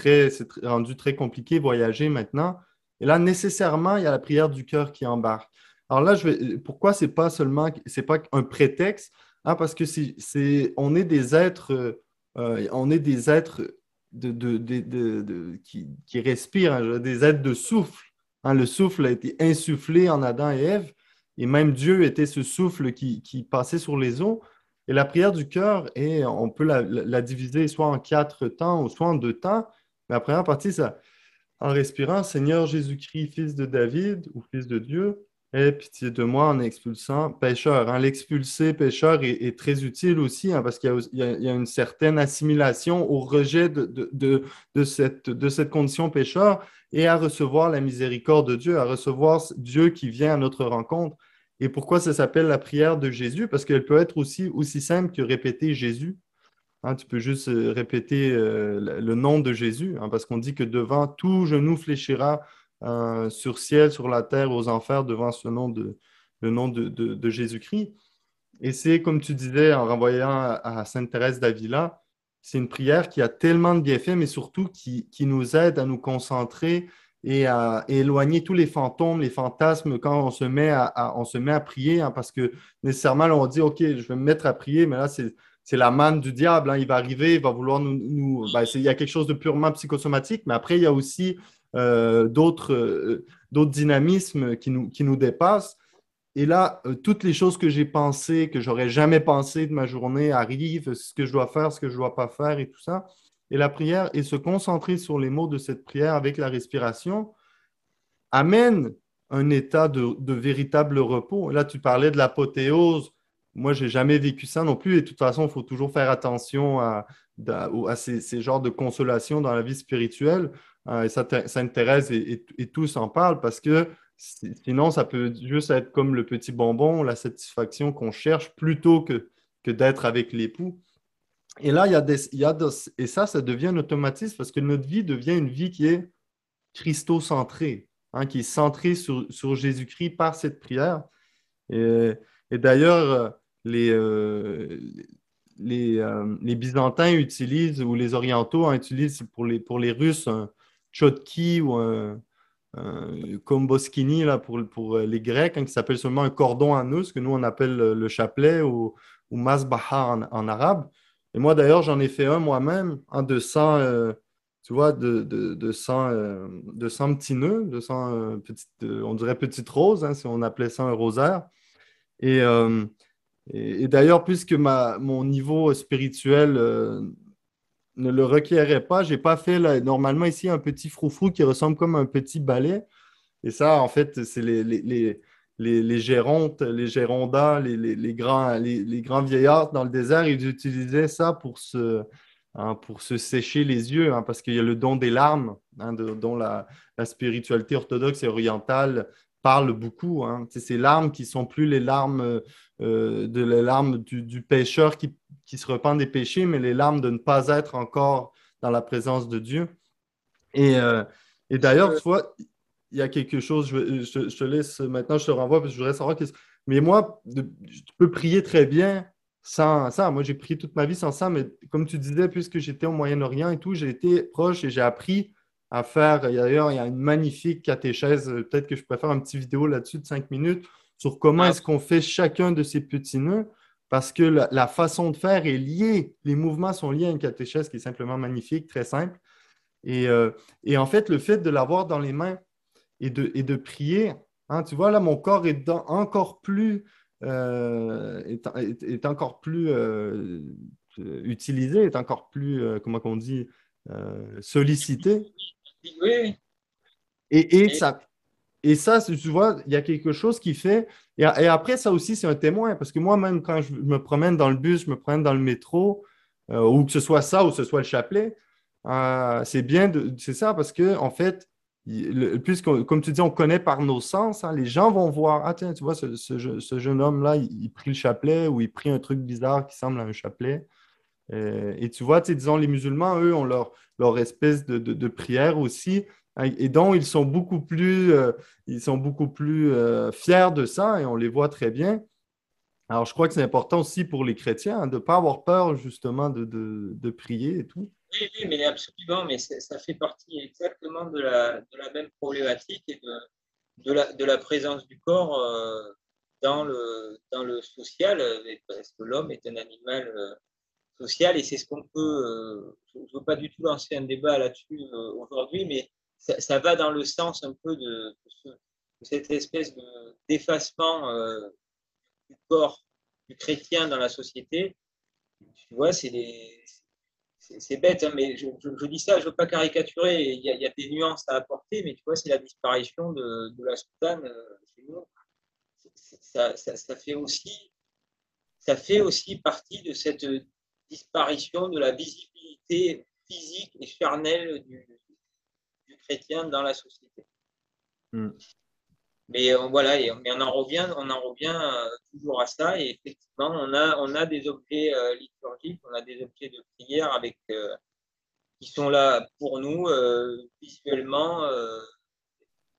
rendu très compliqué voyager maintenant. Et là, nécessairement, il y a la prière du cœur qui embarque. Alors là, je vais, pourquoi c'est pas seulement, c'est pas un prétexte, hein, parce que c'est, on est des êtres, euh, on est des êtres de, de, qui, qui, respirent, hein, des êtres de souffle. Hein, le souffle a été insufflé en Adam et Ève, et même Dieu était ce souffle qui, passait sur les eaux. Et la prière du cœur, et on peut la, diviser soit en quatre temps ou soit en deux temps. Mais la première partie, c'est en respirant Seigneur Jésus-Christ, fils de David ou fils de Dieu, Aie pitié de moi en expulsant pécheur. Hein. L'expulser pécheur est, très utile aussi hein, parce qu'il y, a une certaine assimilation au rejet de, cette, condition pécheur et à recevoir la miséricorde de Dieu, à recevoir Dieu qui vient à notre rencontre. Et pourquoi ça s'appelle la prière de Jésus? Parce qu'elle peut être aussi, aussi simple que répéter Jésus. Hein, tu peux juste euh, répéter euh, le nom de Jésus, parce qu'on dit que devant tout genou fléchira euh, sur ciel, sur la terre, aux enfers, devant ce nom de, le nom de, Jésus-Christ. Et c'est, comme tu disais, en renvoyant à, Sainte Thérèse d'Avila, c'est une prière qui a tellement de bienfaits, mais surtout qui, nous aide à nous concentrer et à, éloigner tous les fantômes, les fantasmes quand on se met à, on se met à prier, hein, parce que nécessairement, on dit, OK, je vais me mettre à prier, mais là, c'est, la manne du diable. Hein. il va arriver, il va vouloir nous. ben, il y a quelque chose de purement psychosomatique, mais après, il y a aussi d'autres, euh, d'autres dynamismes qui nous, qui nous dépassent. Et là, euh, toutes les choses que j'ai pensées, que j'aurais jamais pensé de ma journée arrivent, ce que je dois faire, ce que je ne dois pas faire et tout ça. Et la prière, et se concentrer sur les mots de cette prière avec la respiration, amène un état de, véritable repos. Là, tu parlais de l'apothéose. Moi, je n'ai jamais vécu ça non plus. Et de toute façon, il faut toujours faire attention à, à, ces, ces genres de consolation dans la vie spirituelle. Euh, et Sainte Thérèse et, tous en parlent parce que sinon, ça peut juste être comme le petit bonbon, la satisfaction qu'on cherche plutôt que, que d'être avec l'époux. Et là, il y a, des, il y a et ça, ça devient un automatisme parce que notre vie devient une vie qui est christocentrée, hein, qui est centrée sur, sur Jésus-Christ par cette prière. Et, et d'ailleurs, les, euh, les, euh, les, Byzantins utilisent, ou les Orientaux hein, utilisent pour les, pour les Russes, Chotki ou un, Komboskini là, pour, pour euh, les Grecs, hein, qui s'appelle seulement un cordon à nous, ce que nous on appelle le, chapelet ou, ou masbaha en, arabe. Et moi d'ailleurs, j'en ai fait un moi-même en 200, euh, tu vois, de, de, de 100, euh, petits nœuds, 200 petites, on dirait petites roses, hein, si on appelait ça un rosaire. Et, et, d'ailleurs, puisque ma, mon niveau spirituel ne le requérait pas. Je n'ai pas fait normalement ici un petit froufrou qui ressemble comme un petit balai. Et ça, en fait, c'est les, les, les, les, gérontes, les gérondas, les, grands, les, grands vieillards dans le désert, ils utilisaient ça pour se, hein, pour se sécher les yeux, hein, parce qu'il y a le don des larmes, dont la, spiritualité orthodoxe et orientale parle beaucoup. C'est ces larmes qui sont plus les larmes, euh, de les larmes du, pécheur qui, se repent des péchés, mais les larmes de ne pas être encore dans la présence de Dieu. Et, euh, d'ailleurs, tu vois, il y a quelque chose, je, te laisse maintenant, je te renvoie parce que je voudrais savoir. Mais moi, je peux prier très bien sans ça. Moi, j'ai prié toute ma vie sans ça, mais comme tu disais, puisque j'étais au Moyen-Orient et tout, j'ai été proche et j'ai appris à faire. D'ailleurs, il y a une magnifique catéchèse. Peut-être que je pourrais faire une petite vidéo là-dessus de cinq minutes sur comment est-ce qu'on fait chacun de ces petits nœuds parce que la, façon de faire est liée. Les mouvements sont liés à une catéchèse qui est simplement magnifique, très simple. Et, euh, en fait, le fait de l'avoir dans les mains et de, et de prier, hein, tu vois, là, mon corps est encore plus, euh, est, encore plus euh, utilisé, est encore plus, comment on dit, sollicité. Oui. Et, et, ça, et ça, tu vois, il y a quelque chose qui fait. Et, après, ça aussi, c'est un témoin. Parce que moi-même, quand je me promène dans le bus, je me promène dans le métro, euh, ou que ce soit ça ou que ce soit le chapelet, euh, c'est bien, c'est ça, parce que, en fait, puisque, comme tu dis, on connaît par nos sens, hein, les gens vont voir, ah tiens, tu vois, ce, jeune homme-là, il, prit le chapelet ou il prit un truc bizarre qui semble à un chapelet. Euh, et tu vois, disons, les musulmans, eux, ont leur espèce de prière aussi et donc, ils sont beaucoup plus, euh, ils sont beaucoup plus euh, fiers de ça et on les voit très bien. Alors, je crois que c'est important aussi pour les chrétiens hein, de ne pas avoir peur justement de, prier et tout. Oui, mais absolument, mais ça fait partie exactement de la, même problématique et de, de, la, de la présence du corps euh, dans, le, dans le social, parce que l'homme est un animal social et c'est ce qu'on peut, je ne veux pas du tout lancer un débat là-dessus aujourd'hui, mais ça, va dans le sens un peu de, cette espèce d'effacement euh, du corps du chrétien dans la société. Tu vois, c'est bête, hein, mais je, dis ça, je ne veux pas caricaturer, il y, a, des nuances à apporter, mais tu vois, c'est la disparition de, la soutane euh, chez nous. Ça, fait aussi, ça fait aussi partie de cette disparition de la visibilité physique et charnelle du, dans la société. Hmm. Mais euh, voilà, mais on en revient, on en revient euh, toujours à ça. Et effectivement, on a, on a des objets euh, liturgiques, on a des objets de prière avec, qui sont là pour nous visuellement,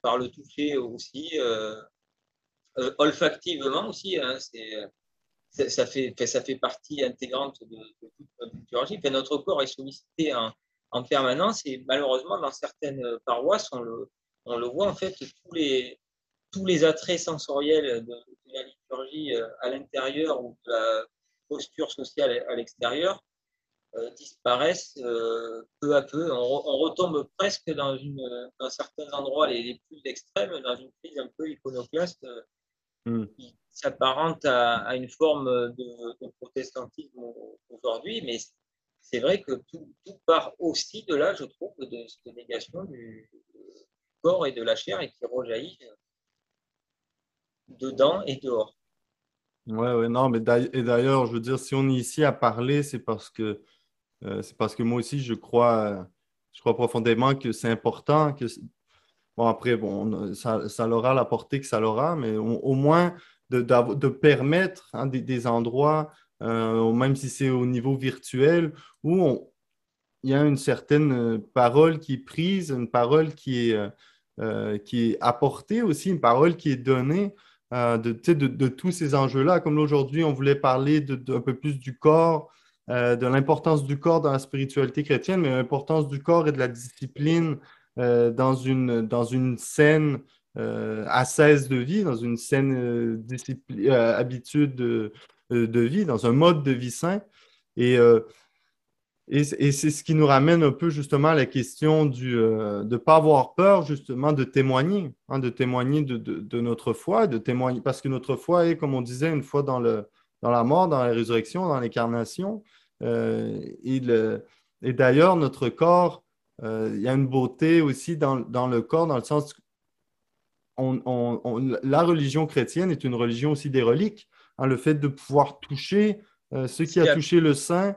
par le toucher aussi, olfactivement aussi. Hein, c'est, ça, fait, ça fait partie intégrante de, toute notre liturgie. notre corps est sollicité en, en permanence. Et malheureusement, dans certaines paroisses, on le, on le voit en fait, tous les, tous les attraits sensoriels de, la liturgie euh, à l'intérieur ou de la posture sociale à l'extérieur euh, disparaissent euh, peu à peu. On, retombe presque dans, une, dans certains endroits les, plus extrêmes, dans une crise un peu iconoclaste hmm. qui s'apparente à, à, une forme de, de protestantisme aujourd'hui, mais c'est vrai que tout, part aussi de là, je trouve, de cette négation du, corps et de la chair et qui rejaillit dedans et dehors. Oui, ouais, non, mais d'ailleurs, je veux dire, si on est ici à parler, c'est parce que euh, c'est parce que moi aussi, je crois, je crois profondément que c'est important que bon après, bon, ça, ça aura la portée que ça l'aura, mais au, moins de, de permettre hein, des, endroits euh, même si c'est au niveau virtuel, où il y a une certaine euh, parole qui est prise, une parole qui est, euh, qui est apportée aussi, une parole qui est donnée de, de, tous ces enjeux-là. Comme aujourd'hui, on voulait parler de, un peu plus du corps, de l'importance du corps dans la spiritualité chrétienne, mais l'importance du corps et de la discipline dans, une, dans une scène de vie, dans une saine habitude de, euh, de vie, dans un mode de vie sain. Et, euh, et, c'est ce qui nous ramène un peu justement à la question du, euh, de ne pas avoir peur justement de témoigner, hein, de témoigner de, notre foi, de témoigner, parce que notre foi est, comme on disait, une foi dans, dans la mort, dans la résurrection, dans l'incarnation. et, et d'ailleurs, notre corps, il y a une beauté aussi dans, le corps, dans le sens on, la religion chrétienne est une religion aussi des reliques. Hein, le fait de pouvoir toucher euh, ce qui a touché le sein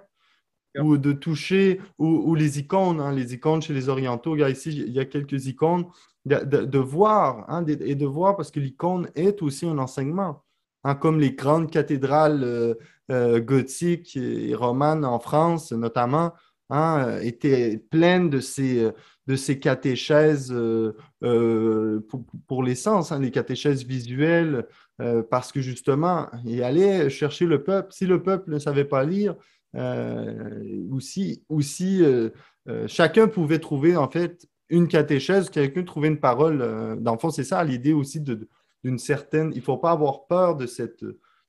ou de toucher, ou, les icônes, hein, les icônes chez les orientaux. ici, il y a quelques icônes, de, voir, hein, et de voir parce que l'icône est aussi un enseignement. Hein, comme les grandes cathédrales euh, euh, gothiques et romanes en France, notamment, hein, étaient pleines de ces, de ces catéchèses euh, pour, les sens, les catéchèses visuelles, parce que justement, il allait chercher le peuple. Si le peuple ne savait pas lire, ou si, chacun pouvait trouver en fait une catéchèse, quelqu'un trouvait une parole. dans le fond, c'est ça l'idée aussi d'une certaine. Il ne faut pas avoir peur de cette,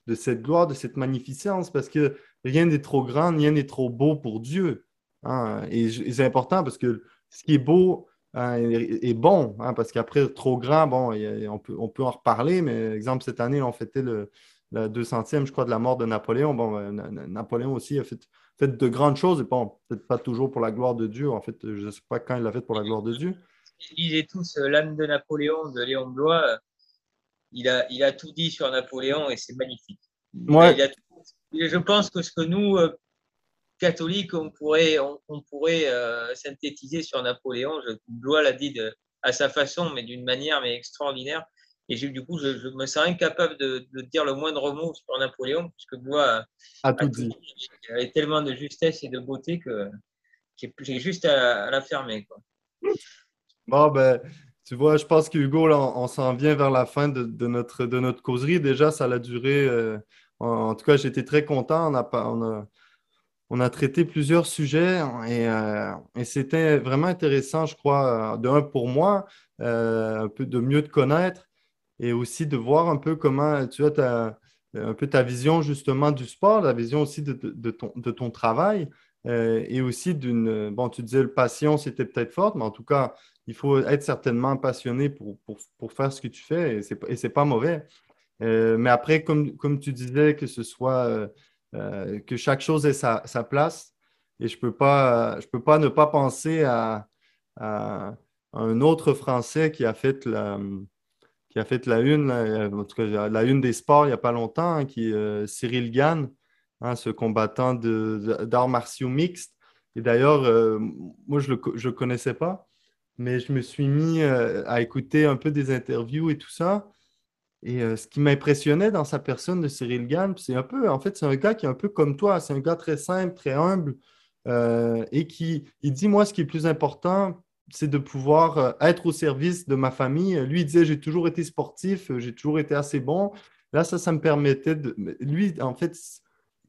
de cette gloire, de cette magnificence, parce que rien n'est trop grand, rien n'est trop beau pour Dieu. Hein. Et, c'est important parce que ce qui est beau hein, est, bon, hein, parce qu'après, trop grand, bon, on, peut, on peut en reparler, mais exemple, cette année, on fêtait le, la 200e, je crois, de la mort de Napoléon. Bon, ben, Napoléon aussi a fait, fait de grandes choses, et bon, peut-être pas toujours pour la gloire de Dieu. En fait, je ne sais pas quand il l'a fait pour la gloire de Dieu. Lisez tous euh, L'âme de Napoléon de Léon Blois il a, il a tout dit sur Napoléon et c'est magnifique. je pense que ce que nous, catholiques, on pourrait, on, pourrait euh, synthétiser sur Napoléon, je, Blois l'a dit de, à sa façon, mais d'une manière mais extraordinaire. Et du coup, je, me sens incapable de, dire le moindre mot sur Napoléon, puisque Blois a, tout dit. Avait tellement de justesse et de beauté que j'ai juste à, la fermer. Quoi. Bon, ben, tu vois, je pense qu'Hugo, on, s'en vient vers la fin de, notre, de notre causerie. Déjà, ça a duré. Euh, en, tout cas, j'étais très content. On a, on, a, traité plusieurs sujets euh, et, c'était vraiment intéressant, je crois, euh, d'un pour moi, un peu de mieux te connaître et aussi de voir un peu comment tu as un peu ta vision justement du sport, la vision aussi de, ton, de ton, travail et aussi d'une. Bon, tu disais le passion, c'était peut-être forte, mais en tout cas, il faut être certainement passionné pour, pour, faire ce que tu fais et ce n'est pas mauvais. Euh, mais après, comme, comme tu disais, que ce soit euh, euh, que chaque chose ait sa, place et je ne peux, pas, je peux pas ne pas penser à, un autre Français qui a fait la, qui a fait la une, en tout cas la une des sports il n'y a pas longtemps, hein, qui est Cyril Gann, hein, ce combattant d'arts martiaux mixtes. Et d'ailleurs, moi, je ne le connaissais pas mais je me suis mis euh, à écouter un peu des interviews et tout ça. Et euh, ce qui m'impressionnait dans sa personne de Cyril Gann, c'est un peu, en fait, c'est un gars qui est un peu comme toi, c'est un gars très simple, très humble, euh, et qui, il dit, moi, ce qui est plus important, c'est de pouvoir être au service de ma famille. Lui, il disait, j'ai toujours été sportif, j'ai toujours été assez bon. Là, ça, ça me permettait de... Lui, en fait,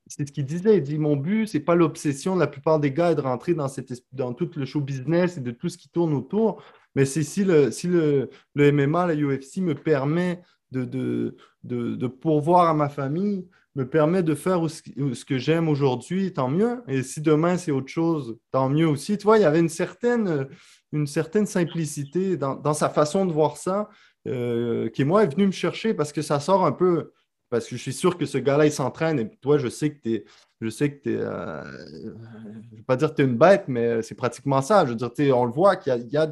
c'est ce qu'il disait. Il dit Mon but, c'est pas l'obsession de la plupart des gars de rentrer dans, cette, dans tout le show business et de tout ce qui tourne autour, mais c'est si, le, si le, le MMA, la UFC me permet de, de, de, pourvoir à ma famille, me permet de faire ce que j'aime aujourd'hui, tant mieux. Et si demain c'est autre chose, tant mieux aussi. Tu vois, il y avait une certaine, une certaine simplicité dans, dans sa façon de voir ça, euh, qui, moi, est venu me chercher parce que ça sort un peu parce que je suis sûr que ce gars-là, il s'entraîne et toi, je sais que tu es. Je sais que tu. Euh, je ne vais pas dire que tu es une bête, mais c'est pratiquement ça. Je veux dire, on le voit qu'il y a,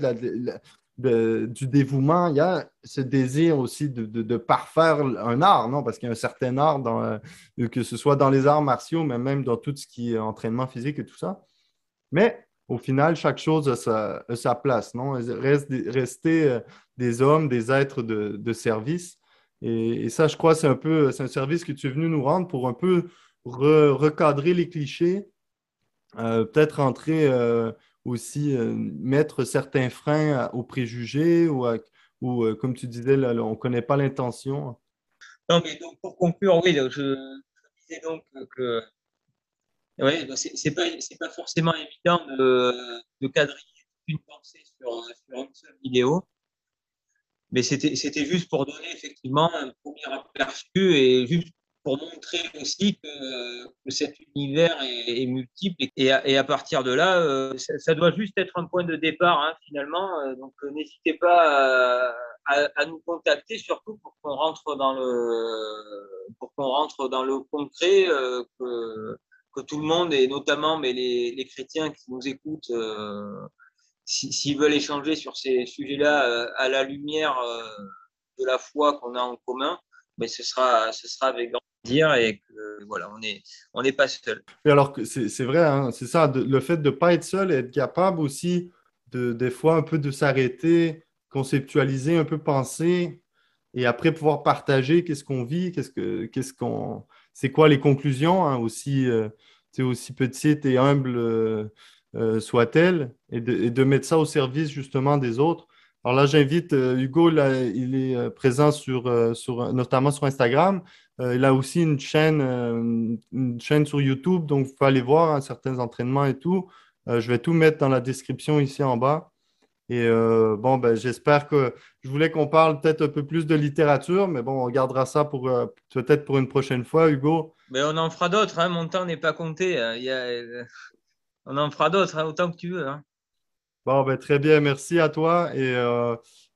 du dévouement, il y a ce désir aussi de, parfaire un art, non? Parce qu'il y a un certain art, euh, que ce soit dans les arts martiaux, mais même dans tout ce qui est entraînement physique et tout ça. Mais au final, chaque chose a sa, place, non? Reste, rester euh, des hommes, des êtres de service et, ça, je crois, c'est un peu, c'est un service que tu es venu nous rendre pour un peu recadrer les clichés, euh, peut-être entrer euh, aussi, euh, mettre certains freins aux préjugés ou, ou comme tu disais, on ne connaît pas l'intention. Donc pour conclure, oui, je, disais donc que ouais, c'est pas, pas forcément évident de, de cadrer une pensée sur, sur une seule vidéo. Mais c'était juste pour donner effectivement un premier aperçu et juste pour montrer aussi que, cet univers est, multiple et à, partir de là, euh, ça, doit juste être un point de départ hein, finalement. Euh, donc euh, n'hésitez pas à, nous contacter, surtout pour qu'on rentre dans le rentre dans le concret, que, tout le monde et notamment mais les, les chrétiens qui nous écoutent s'ils veulent échanger sur ces sujets-là à la lumière de la foi qu'on a en commun, mais ce sera, ce sera avec grand dire et que voilà, on n'est on n'est pas seul. Et alors, c'est vrai, hein, c'est ça, le fait de ne pas être seul et être capable aussi de, des fois, un peu de s'arrêter, conceptualiser, un peu penser et après pouvoir partager qu'est-ce qu'on vit, qu'est-ce que, qu'est-ce qu'on, c'est quoi les conclusions, hein, aussi, euh, aussi petites et humbles euh, euh, soient-elles, et de, de, mettre ça au service justement des autres. Alors là, j'invite Hugo, là, il est présent sur, sur, notamment sur Instagram. Il a aussi une chaîne, une chaîne sur YouTube, donc vous pouvez aller voir hein, certains entraînements et tout. je vais tout mettre dans la description ici en bas. Et euh, bon, ben, j'espère que je voulais qu'on parle peut-être un peu plus de littérature, mais bon, on gardera ça pour euh, peut-être pour une prochaine fois, Hugo. Mais on en fera d'autres, hein. mon temps n'est pas compté. Hein. Y a... Euh, on en fera d'autres, hein, autant que tu veux. Bon, ben, très bien, merci à toi et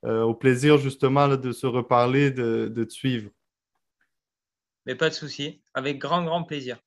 au plaisir justement de se reparler, de, de te suivre. Mais pas de souci, avec grand, grand plaisir.